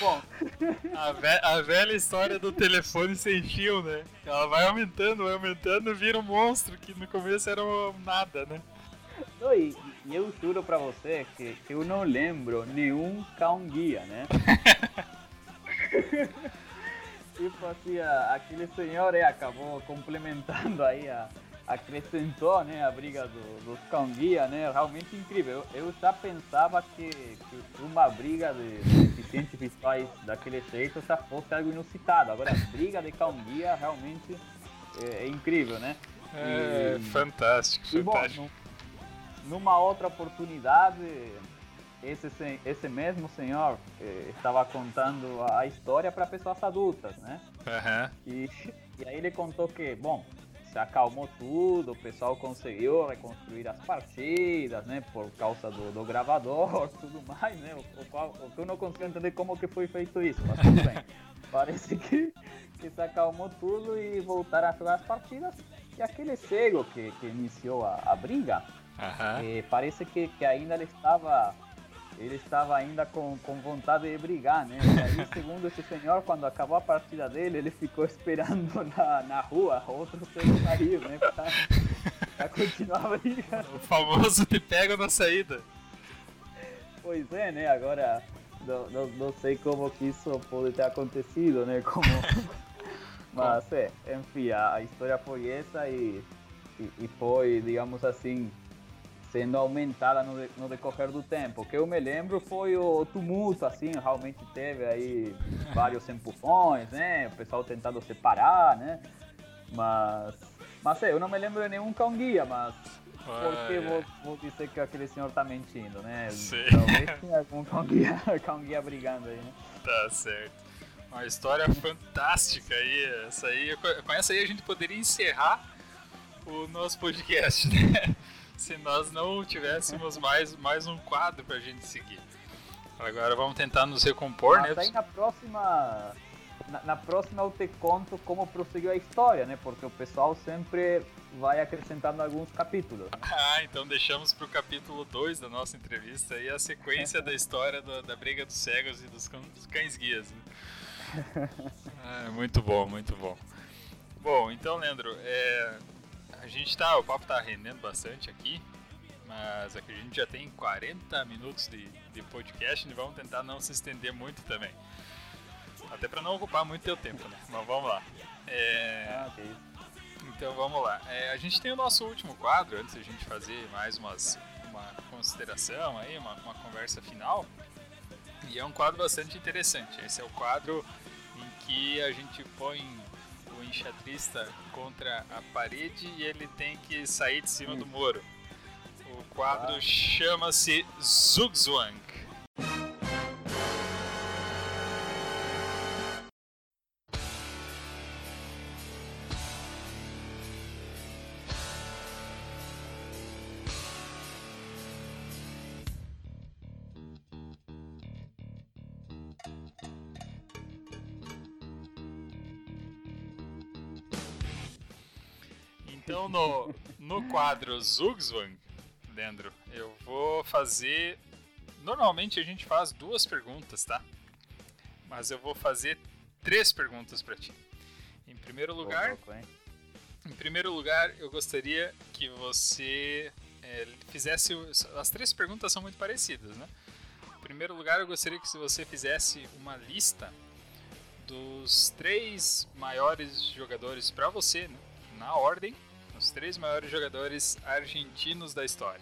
Bom. A, ve a, velha história do telefone sem fio, né? Ela vai aumentando, vai aumentando, vira um monstro que no começo era nada, né? E, e eu juro pra você que, eu não lembro nenhum cão guia, né? tipo assim, aquele senhor é, acabou complementando aí, a, acrescentou né, a briga do, dos cão guia, né? Realmente incrível. Eu, eu já pensava que, que, uma briga de deficientes visuais daquele jeito já fosse algo inusitado. Agora, a briga de cão guia realmente é, é incrível, né? É, e, fantástico, e, fantástico. Bom, numa outra oportunidade, esse, esse mesmo senhor eh, estava contando a história para pessoas adultas, né? Uhum. E, e aí ele contou que, bom, se acalmou tudo, o pessoal conseguiu reconstruir as partidas, né? Por causa do, do gravador, tudo mais, né? O, o, o, que eu não consigo entender como que foi feito isso, mas tudo bem. Parece que, que se acalmou tudo e voltaram a jogar as partidas. E aquele cego que, que iniciou a, a briga, Uhum. parece que, que ainda ele estava ele estava ainda com, com vontade de brigar, né? E aí, segundo esse senhor, quando acabou a partida dele, ele ficou esperando na, na rua outro sair, né? Pra, pra continuar brigando. O famoso te pega na saída. Pois é, né? Agora, não, não, não sei como que isso pode ter acontecido, né? Como... Mas, é, enfim, a, a história foi essa e, e, e foi, digamos assim, sendo aumentada no, no, decorrer do tempo. O que eu me lembro foi o tumulto, assim, realmente teve aí vários empurrões, né? O pessoal tentando separar, né? Mas, mas é, eu não me lembro de nenhum cão guia, mas por que vou, vou, dizer que aquele senhor tá mentindo, né? Sim. Talvez tenha algum cão guia, cão guia brigando aí, né? Tá certo. Uma história fantástica aí. Essa aí, com essa aí a gente poderia encerrar o nosso podcast, né? se nós não tivéssemos mais, mais um quadro pra gente seguir. Agora vamos tentar nos recompor, Mas né? Aí na próxima. Na, na, próxima eu te conto como prosseguiu a história, né? Porque o pessoal sempre vai acrescentando alguns capítulos. Ah, então deixamos pro capítulo 2 da nossa entrevista aí a sequência da história do, da briga dos cegos e dos, dos cães guias. Né? Ah, muito bom, muito bom. Bom, então, Leandro, é, a gente tá, o papo tá rendendo bastante aqui, mas aqui a gente já tem 40 minutos de, de podcast e vamos tentar não se estender muito também. Até para não ocupar muito teu tempo, né? Mas vamos lá. É... Ah, okay. Então vamos lá. É, a gente tem o nosso último quadro, antes da gente fazer mais umas, uma consideração aí, uma, uma conversa final. E é um quadro bastante interessante. Esse é o quadro em que a gente põe enxadrista contra a parede e ele tem que sair de cima do muro. O quadro ah. chama-se Zugzwang. Quadro Zugzwang, Leandro, eu vou fazer. Normalmente a gente faz duas perguntas, tá? Mas eu vou fazer três perguntas para ti. Em primeiro lugar, em primeiro lugar, eu gostaria que você é, fizesse. As três perguntas são muito parecidas, né? Em primeiro lugar, eu gostaria que você fizesse uma lista dos três maiores jogadores para você, né? na ordem, os três maiores jogadores argentinos da história.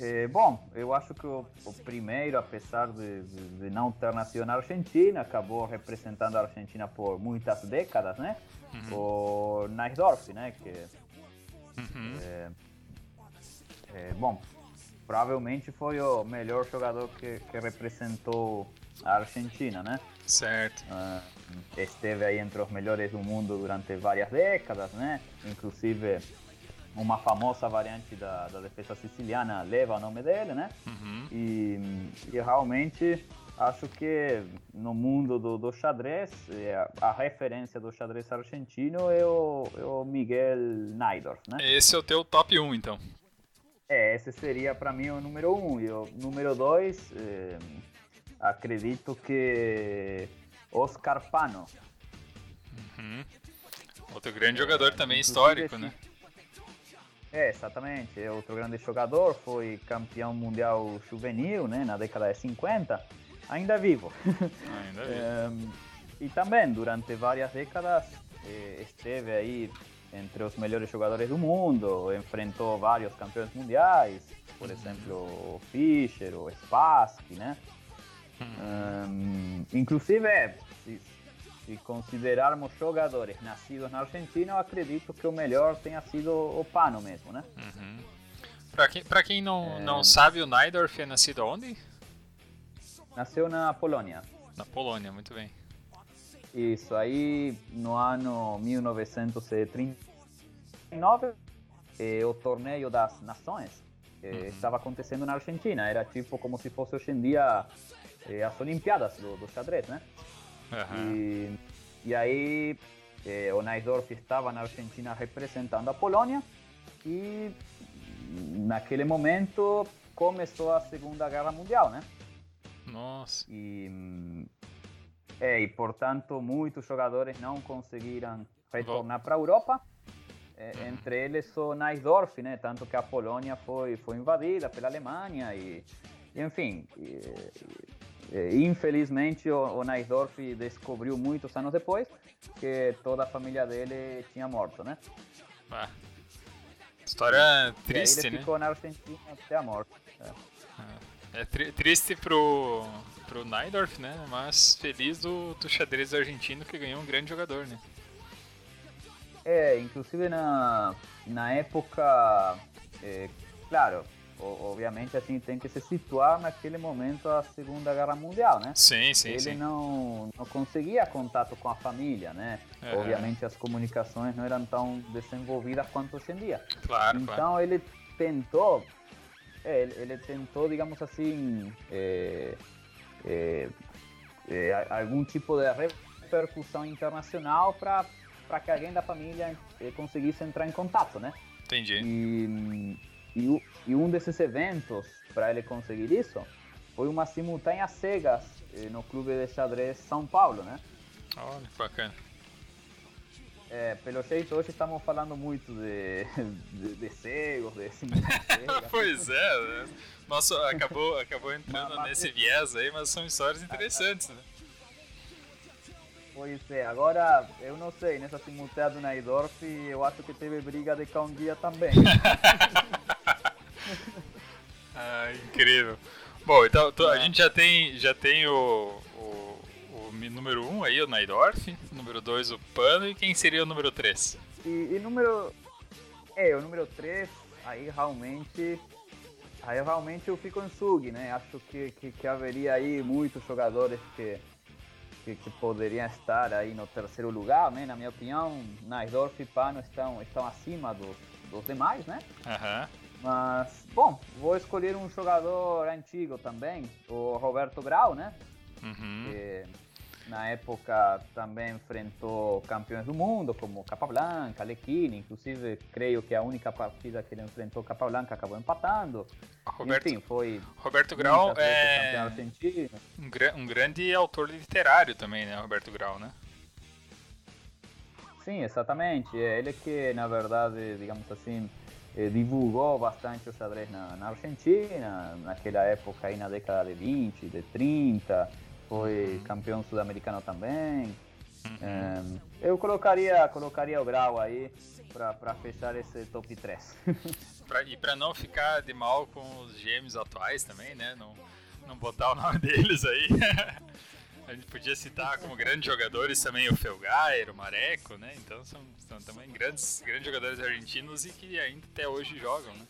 É, bom, eu acho que o, o primeiro, apesar de, de, de, não ter nascido na Argentina, acabou representando a Argentina por muitas décadas, né? Uhum. O Neisdorf, né? Que, uhum. é, é, bom, provavelmente foi o melhor jogador que, que representou a Argentina, né? Certo. Uh, esteve aí entre os melhores do mundo durante várias décadas, né? Inclusive uma famosa variante da, da defesa siciliana leva o nome dele, né? Uhum. E, e, realmente acho que no mundo do, do xadrez, a referência do xadrez argentino é o, é o Miguel Naidorf, né? Esse é o teu top 1, então. É, esse seria para mim o número 1. E o número 2, é, acredito que Oscar Pano. Uhum. Outro grande jogador também histórico, esse... né? É, exatamente. É outro grande jogador, foi campeão mundial juvenil, né, na década de 50, ainda vivo. Ainda vivo. é, e também, durante várias décadas, eh, esteve aí entre os melhores jogadores do mundo, enfrentou vários campeões mundiais, por exemplo, o Fischer, o Spassky, né? Um, inclusive, se, se, considerarmos jogadores nascidos na Argentina, eu acredito que o melhor tenha sido o Pano mesmo, né? Uhum. Para quem, pra quem não, é... não sabe, o Naidorf é nascido onde? Nasceu na Polônia. Na Polônia, muito bem. Isso, aí no ano 1939, eh, o Torneio das Nações eh, uhum. estava acontecendo na Argentina. Era tipo como se fosse hoje em dia eh, as Olimpiadas do, do xadrez, né? Uhum. E, e aí eh, o Naisdorf estava na Argentina representando a Polônia e naquele momento começou a Segunda Guerra Mundial, né? Nossa. E, é, e portanto, muitos jogadores não conseguiram retornar para a Europa. É, entre eles o Neidorf, né? Tanto que a Polônia foi, foi invadida pela Alemanha e, e enfim, e, e, infelizmente o, o descobriu muitos anos depois que toda a família dele tinha morto, né? Ah. História triste, ele né? ficou na Argentina até a morte. É, é tri triste pro, pro Neidorf, né? Mas feliz do, do xadrez argentino que ganhou um grande jogador, né? É, inclusive na, na época, é, claro, obviamente assim tem que se situar naquele momento da Segunda Guerra Mundial, né? Sim, sim, Ele sim. não, não conseguia contato com a família, né? Uhum. Obviamente as comunicações não eram tão desenvolvidas quanto hoje em dia. Claro, então claro. ele tentou, é, ele, ele tentou, digamos assim, é, é, é, algum tipo de repercussão internacional para para que alguém da família eh, conseguisse entrar em contato, né? Entendi. E, e, e um desses eventos para ele conseguir isso foi uma simultânea cegas eh, no clube de xadrez São Paulo, né? Olha, que bacana. É, pelo jeito, hoje estamos falando muito de, de, de cegos, de pois é, né? Nossa, acabou, acabou entrando Mas- nesse viés aí, mas são histórias interessantes, né? Pois é, agora eu não sei, nessa simultânea do Naidorf eu acho que teve briga de cão guia também. Ah, incrível. Bom, então a É. gente já tem, já tem o, o, o número 1 um aí, o Naidorf, número 2 o Pano, e quem seria o número 3? E, e número. É, o número 3, aí realmente. Aí realmente eu fico em Sug, né? Acho que, que, que haveria aí muitos jogadores que, que, que poderiam estar aí no terceiro lugar, né? Na minha opinião, Naisdorf e Pano estão, estão acima dos, dos demais, né? Aham. Mas, bom, vou escolher um jogador antigo também, o Roberto Grau, né? Uhum. que na época também enfrentou campeões do mundo como Capablanca, Lecchini, inclusive creio que a única partida que ele enfrentou Capablanca acabou empatando. Roberto, Enfim, foi Roberto Grau é um, gra- um grande autor literário também, né, Roberto Grau, né? Sim, exatamente. É ele que, na verdade, digamos assim, eh, divulgou bastante o xadrez na, na Argentina, naquela época aí na década de 20, de 30, foi campeão sul-americano também. Uhum. É, eu colocaria, colocaria o Grau aí para fechar esse top 3. Pra- e pra não ficar de mal com os gêmeos atuais também, né? Não, não botar o nome deles aí. A gente podia citar como grandes jogadores também o Felgaer, o Mareco, né? Então são, são também grandes, grandes jogadores argentinos e que ainda até hoje jogam, né?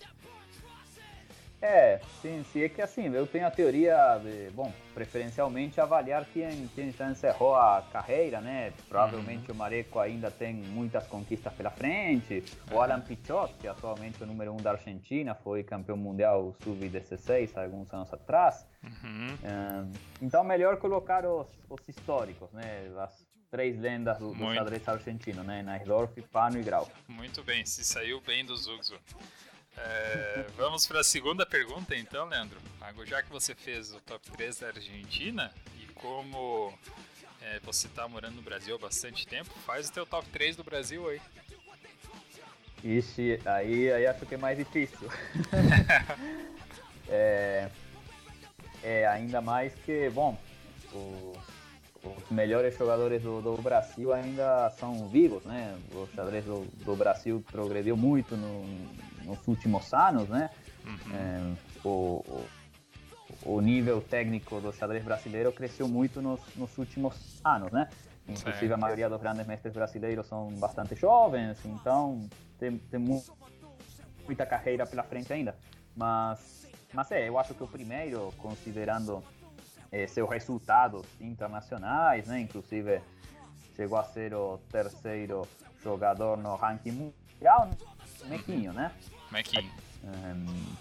É, sim, sim, é que assim, eu tenho a teoria de, bom, preferencialmente avaliar quem, quem já encerrou a carreira, né? Provavelmente o Mareco ainda tem muitas conquistas pela frente. O Alan Pichot, que atualmente é o número um da Argentina, foi campeão mundial sub-16 há alguns anos atrás. Uhum. É, então, melhor colocar os, os históricos, né? As três lendas do, do xadrez argentino, né? Naisdorf, Pano e Grau. Muito bem, se saiu bem do Zugzo. É, vamos para a segunda pergunta então, Leandro. Já que você fez o top 3 da Argentina e como é, você está morando no Brasil há bastante tempo, faz o teu top 3 do Brasil aí. Ixi, aí, aí acho que é mais difícil. é, é, ainda mais que, bom, o- os melhores jogadores do, do Brasil ainda são vivos, né? O xadrez do, do Brasil progrediu muito no- nos últimos anos, né? Uhum. É, o, o, o nível técnico do xadrez brasileiro cresceu muito nos, nos últimos anos, né? Inclusive Certo. a maioria dos grandes mestres brasileiros são bastante jovens, então tem, tem mu- muita carreira pela frente ainda. Mas, mas é, eu acho que o primeiro, considerando eh, seus resultados internacionais, né? Inclusive chegou a ser o terceiro jogador no ranking mundial, Mequinho, né? Mequinho. Ehm,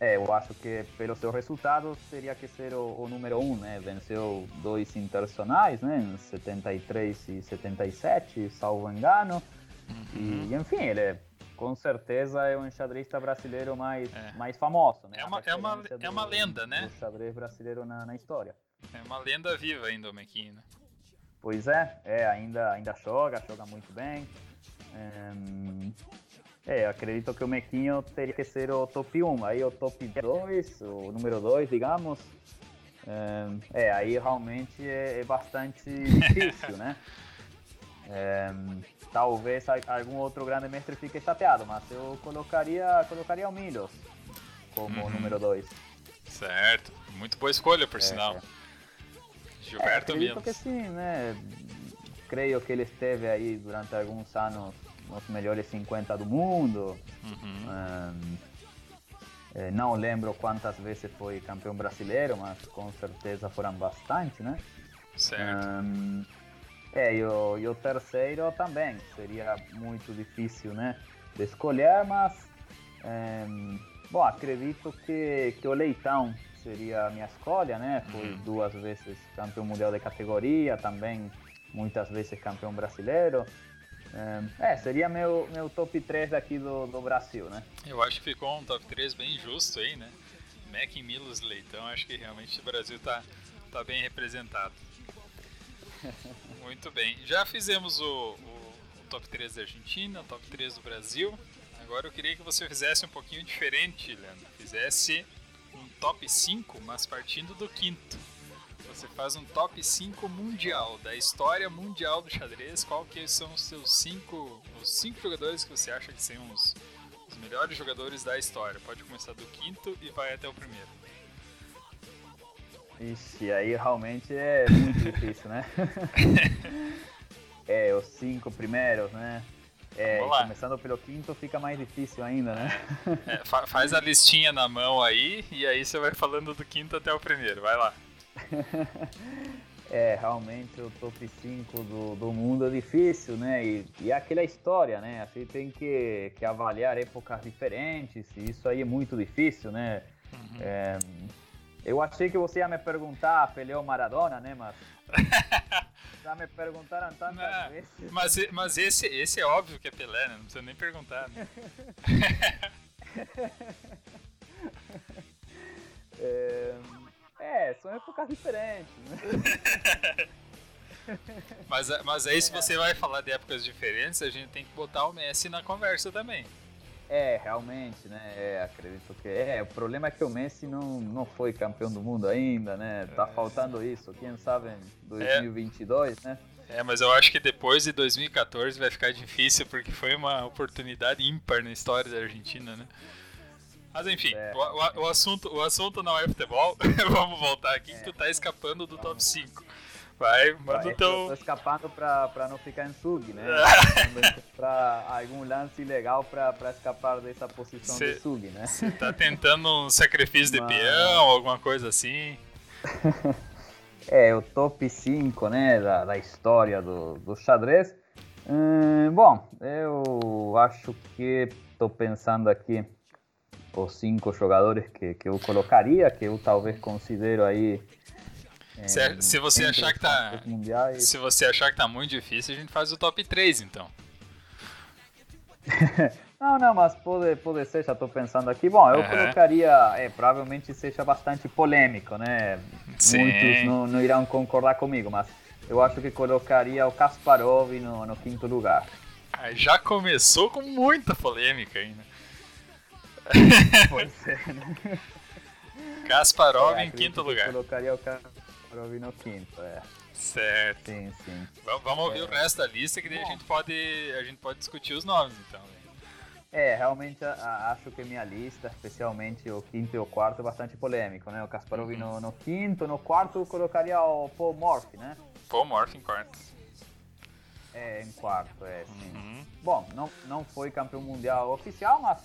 é, eu acho que pelos seus resultados teria que ser o, o número um, né? Venceu dois internacionais, né? Em 73 e 77, salvo engano. Uhum. E, enfim, ele com certeza é o enxadrista brasileiro mais, é. mais famoso, né? É uma, é uma, é uma lenda, né? O xadrez brasileiro na, na, história. É uma lenda viva ainda o Mequinho, né? Pois é, é ainda, ainda joga, joga muito bem. É, é acredito que o Mequinho teria que ser o top 1, aí o top 2, o número 2, digamos. É, aí realmente é, é bastante difícil, né? É, talvez algum outro grande mestre fique chateado, mas eu colocaria, colocaria o Milos como uhum. número 2. Certo, muito boa escolha, por é, sinal. É. Gilberto é, Milos. que sim, né? Creio que ele esteve aí durante alguns anos nos melhores 50 do mundo. Uhum. Um, é, não lembro quantas vezes foi campeão brasileiro, mas com certeza foram bastante, né? Certo. Um, é, e o, e o terceiro também seria muito difícil, né? De escolher, mas é, bom, acredito que, que o Leitão seria a minha escolha, né? Foi uhum. duas vezes campeão mundial de categoria, também muitas vezes campeão brasileiro. É, seria meu, meu top 3 daqui do, do Brasil, né? Eu acho que ficou um top 3 bem justo aí, né? Mac, Milos, Leitão, acho que realmente o Brasil tá, tá bem representado. Muito bem. Já fizemos o, o, o, top 3 da Argentina, o top 3 do Brasil. Agora eu queria que você fizesse um pouquinho diferente, Leandro. Fizesse um top 5, mas partindo do quinto. Você faz um top 5 mundial, da história mundial do xadrez. Qual que são os seus 5 os cinco jogadores que você acha que são os, os melhores jogadores da história? Pode começar do quinto e vai até o primeiro. Ixi, aí realmente é muito difícil, né? é, os cinco primeiros, né? É, começando pelo quinto fica mais difícil ainda, né? É, fa faz a listinha na mão aí e aí você vai falando do quinto até o primeiro, vai lá. é, realmente o top 5 do, do mundo é difícil, né? E, e é aquela história, né? A gente tem que, que avaliar épocas diferentes e isso aí é muito difícil, né? Uhum. É, eu achei que você ia me perguntar Pelé ou Maradona, né? Mas já me perguntaram tantas não, vezes. Mas, mas esse, esse é óbvio que é Pelé, né? Não precisa nem perguntar, né? é, é, são épocas diferentes, né? mas, mas aí se você vai falar de épocas diferentes, a gente tem que botar o Messi na conversa também. É, realmente, né? É, acredito que é. O problema é que o Messi não, não foi campeão do mundo ainda, né? Tá é. faltando isso. Quem sabe em 2022, é. né? É, mas eu acho que depois de 2014 vai ficar difícil porque foi uma oportunidade ímpar na história da Argentina, né? Mas enfim, é. o, o, o, assunto, o assunto não é futebol. Vamos voltar aqui, que tu tá escapando do top 5. Vai, manda o teu. Tô escapando pra, pra não ficar em sub, né? pra algum lance legal pra, pra escapar dessa posição cê, de sub, né? Você tá tentando um sacrifício de Mas... peão, alguma coisa assim? é, o top 5, né, da, da história do, do xadrez. Hum, bom, eu acho que tô pensando aqui os cinco jogadores que, que eu colocaria, que eu talvez considero aí se, se você achar que tá. Mundiais. Se você achar que tá muito difícil, a gente faz o top 3 então. não, não, mas pode, pode ser, já estou pensando aqui. Bom, eu uhum. colocaria, é, provavelmente seja bastante polêmico, né? Sim. Muitos não, não irão concordar comigo, mas eu acho que colocaria o Kasparov no, no quinto lugar. já começou com muita polêmica ainda. Pois é, né? Kasparov é, em quinto lugar. Colocaria o Kasparov para ouvir no quinto, é. Certo. Sim, sim. Vamos ouvir é. o resto da lista que daí a gente pode a gente pode discutir os nomes então. É, realmente a, acho que minha lista, especialmente o quinto e o quarto, é bastante polêmico, né? O Kasparov uhum. no, no, quinto, no quarto eu colocaria o Paul Morphy, né? Paul Morphy em quarto. É, em quarto, é, sim. Uhum. Bom, não, não foi campeão mundial oficial, mas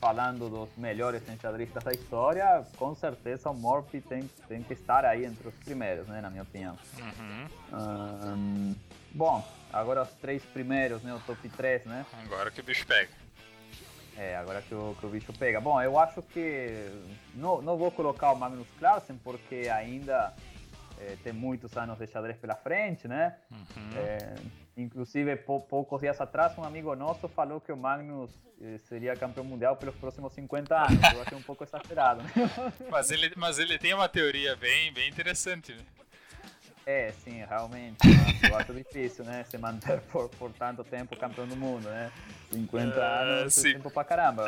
falando dos melhores enxadristas da história, com certeza o Morphy tem, tem que estar aí entre os primeiros, né, na minha opinião. Uhum. Um, bom, agora os três primeiros, né, o top 3, né? Agora que o bicho pega. É, agora que o, que o bicho pega. Bom, eu acho que não, não vou colocar o Magnus Carlsen, porque ainda é, tem muitos anos de xadrez pela frente, né? Uhum. É, Inclusive, poucos dias atrás, um amigo nosso falou que o Magnus eh, seria campeão mundial pelos próximos 50 anos. Eu achei um pouco exagerado. Né? Mas ele, mas ele tem uma teoria bem, bem interessante, né? É, sim, realmente. Eu acho difícil, né? Se manter por, por tanto tempo campeão do mundo, né? 50 uh, anos é tempo pra caramba.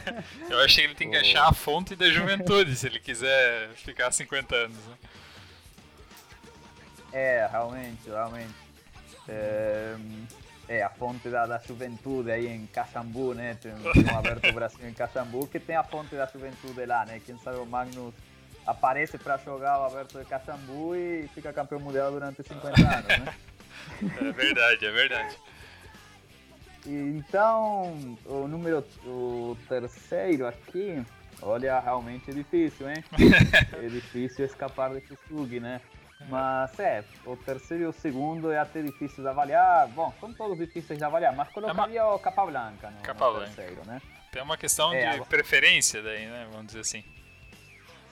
Eu achei que ele tem que achar a fonte da juventude se ele quiser ficar 50 anos, né? É, realmente, realmente. É, é, a fonte da, da juventude aí em Caxambu, né? Tem, tem um aberto Brasil em Caxambu que tem a fonte da juventude lá, né? Quem sabe o Magnus aparece para jogar o aberto de Caxambu e fica campeão mundial durante 50 anos, né? É verdade, é verdade. Então, o número o terceiro aqui, olha, realmente é difícil, hein? é difícil escapar desse Sugi, né? Mas é, o terceiro e o segundo é até difícil de avaliar. Bom, são todos difíceis de avaliar, mas colocaria é uma... o Capablanca no, Capa no terceiro, né? Tem uma questão é, de preferência daí, né? Vamos dizer assim.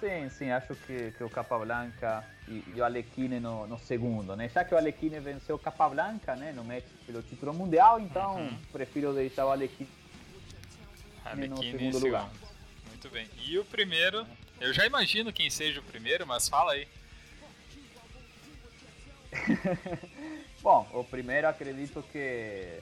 Sim, sim, acho que, que o Capablanca e, e o Alekhine no, no, segundo, né? Já que o Alekhine venceu o Capablanca, né, no match pelo título mundial, então uhum. prefiro deixar o Alekhine, no segundo lugar. Muito bem. E o primeiro, eu já imagino quem seja o primeiro, mas fala aí. bom, o primeiro acredito que,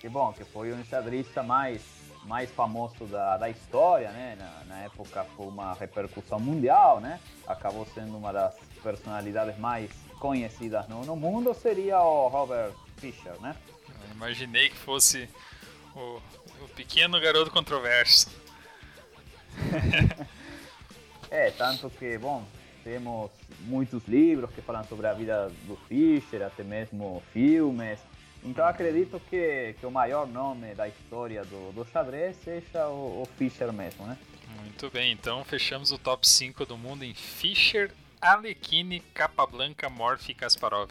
que bom, que foi o enxadrista mais mais famoso da, da história, né? Na, na, época foi uma repercussão mundial, né? Acabou sendo uma das personalidades mais conhecidas no, no mundo, seria o Robert Fischer, né? Eu imaginei que fosse o, o pequeno garoto controverso. é, tanto que, bom, temos muitos livros que falam sobre a vida do Fischer, até mesmo filmes. Então acredito que, que o maior nome da história do, do xadrez seja o, o Fischer mesmo, né? Muito bem, então fechamos o top 5 do mundo em Fischer, Alekhine, Capablanca, Morphy e Kasparov.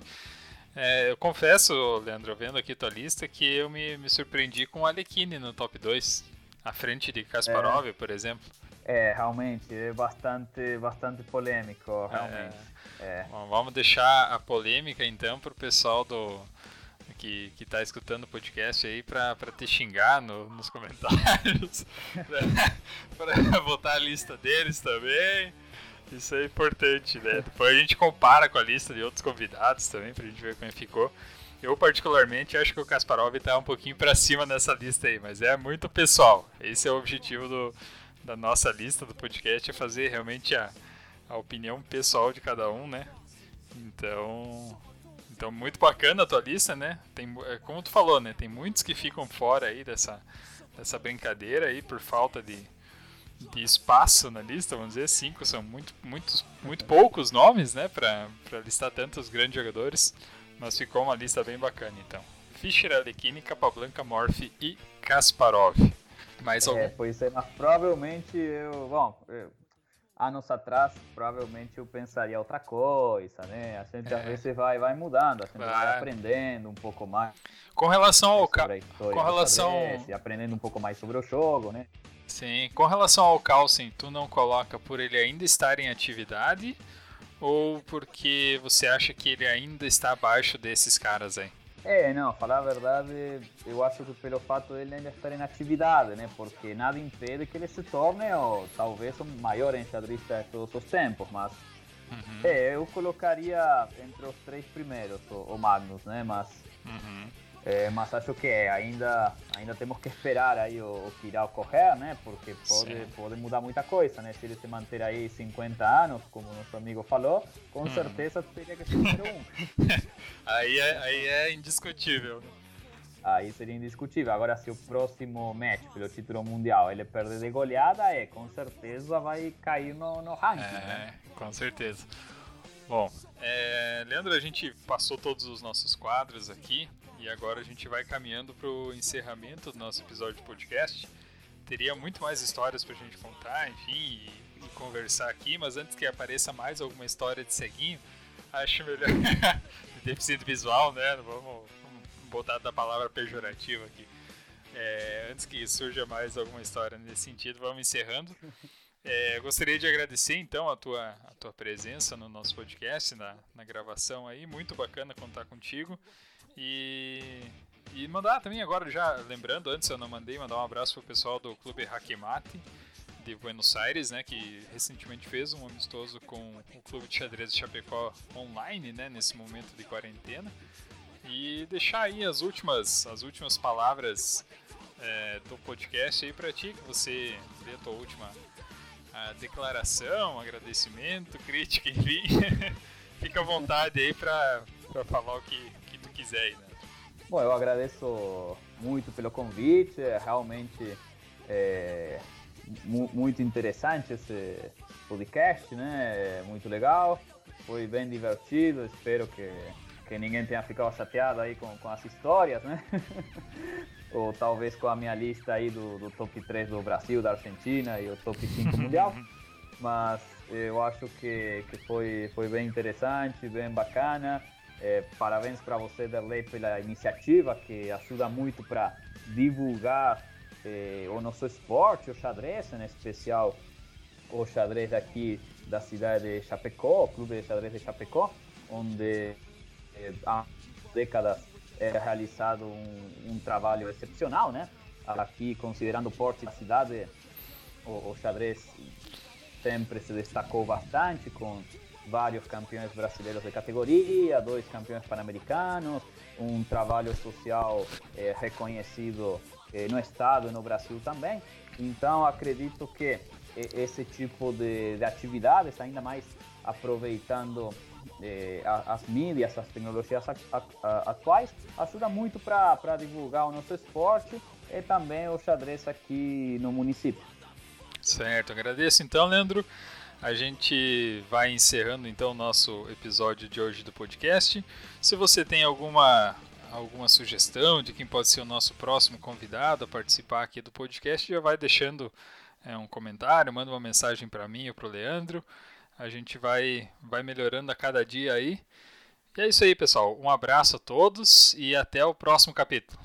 É, eu confesso, Leandro, vendo aqui tua lista, que eu me, me surpreendi com o Alekhine no top 2, à frente de Kasparov, é. por exemplo. É, realmente, é bastante, bastante polêmico, realmente. É. É. Bom, vamos deixar a polêmica então para o pessoal do que, que tá escutando o podcast aí para te xingar no, nos comentários, para botar a lista deles também. Isso é importante, né? Depois a gente compara com a lista de outros convidados também, pra gente ver como ficou. Eu, particularmente, acho que o Kasparov tá um pouquinho para cima nessa lista aí, mas é muito pessoal. Esse é o objetivo do, da nossa lista do podcast é fazer realmente a, a opinião pessoal de cada um, né? Então, então muito bacana a tua lista, né? Tem, é, como tu falou, né? Tem muitos que ficam fora aí dessa, dessa brincadeira aí por falta de, de espaço na lista, vamos dizer, cinco são muito, muitos, muito poucos nomes, né? Para listar tantos grandes jogadores, mas ficou uma lista bem bacana, então. Fischer, Alekhine, Capablanca, Morphy e Kasparov. Mais algum? É, pois é, mas provavelmente eu. Bom, eu, anos atrás, provavelmente eu pensaria outra coisa, né? A gente é. às vezes vai, vai mudando, a gente vai, vai aprendendo um pouco mais. Com relação ao ca... com relação aprendendo um pouco mais sobre o jogo, né? Sim, com relação ao Carlsen, tu não coloca por ele ainda estar em atividade ou porque você acha que ele ainda está abaixo desses caras aí? É, não, falar a verdade, eu acho que pelo fato dele ainda estar em atividade, né? Porque nada impede que ele se torne, ou, talvez, o maior enxadrista de todos os tempos, mas... Uhum. É, eu colocaria entre os três primeiros o, o Magnus, né? Mas... Uhum. Mas acho que ainda, ainda temos que esperar aí o, o que irá ocorrer, né? Porque pode, pode mudar muita coisa, né? Se ele se manter aí 50 anos, como nosso amigo falou, com hum. certeza teria que ser um. aí, é, aí é indiscutível. Aí seria indiscutível. Agora, se o próximo match pelo título mundial ele perder de goleada, é, com certeza vai cair no, no ranking. É, né? com certeza. Bom, é, Leandro, a gente passou todos os nossos quadros aqui. E agora a gente vai caminhando para o encerramento do nosso episódio de podcast. Teria muito mais histórias para a gente contar, enfim, e, e, conversar aqui, mas antes que apareça mais alguma história de ceguinho, acho melhor. de deficiente visual, né? Vamos, vamos botar da palavra pejorativa aqui. É, antes que surja mais alguma história nesse sentido, vamos encerrando. É, gostaria de agradecer então a tua, a tua presença no nosso podcast, na, na gravação aí. Muito bacana contar contigo. E, e mandar também agora, já lembrando, antes eu não mandei, mandar um abraço pro pessoal do Clube Hakemate de Buenos Aires, né, que recentemente fez um amistoso com o Clube de Xadrez de Chapecó online, né, nesse momento de quarentena. E deixar aí as últimas, as últimas palavras é, do podcast aí para ti, que você dê a tua última a declaração, agradecimento, crítica, enfim. Fica à vontade aí para falar o que, quiser aí, né? Bom, eu agradeço muito pelo convite, é realmente é, muito interessante esse podcast, né? É muito legal, foi bem divertido, espero que, que ninguém tenha ficado chateado aí com, com as histórias, né? Ou talvez com a minha lista aí do, do top 3 do Brasil, da Argentina e o top 5 mundial. Mas eu acho que, que foi, foi bem interessante, bem bacana. É, parabéns para você, Derlei, pela iniciativa que ajuda muito para divulgar é, o nosso esporte, o xadrez, em especial o xadrez aqui da cidade de Chapecó, o Clube de Xadrez de Chapecó, onde é, há décadas é realizado um, um, trabalho excepcional, né? Aqui, considerando o porte da cidade, o, o xadrez sempre se destacou bastante com vários campeões brasileiros de categoria, dois campeões pan-americanos, um trabalho social é, reconhecido é, no estado e no Brasil também. Então acredito que esse tipo de, de atividades, ainda mais aproveitando eh, as mídias, as tecnologias atuais, ajuda muito para divulgar o nosso esporte e também o xadrez aqui no município. Certo, agradeço então, Leandro. A gente vai encerrando então o nosso episódio de hoje do podcast. Se você tem alguma alguma sugestão de quem pode ser o nosso próximo convidado a participar aqui do podcast, já vai deixando é, um comentário, manda uma mensagem para mim ou para o Leandro. A gente vai, vai melhorando a cada dia aí. E é isso aí, pessoal. Um abraço a todos e até o próximo capítulo.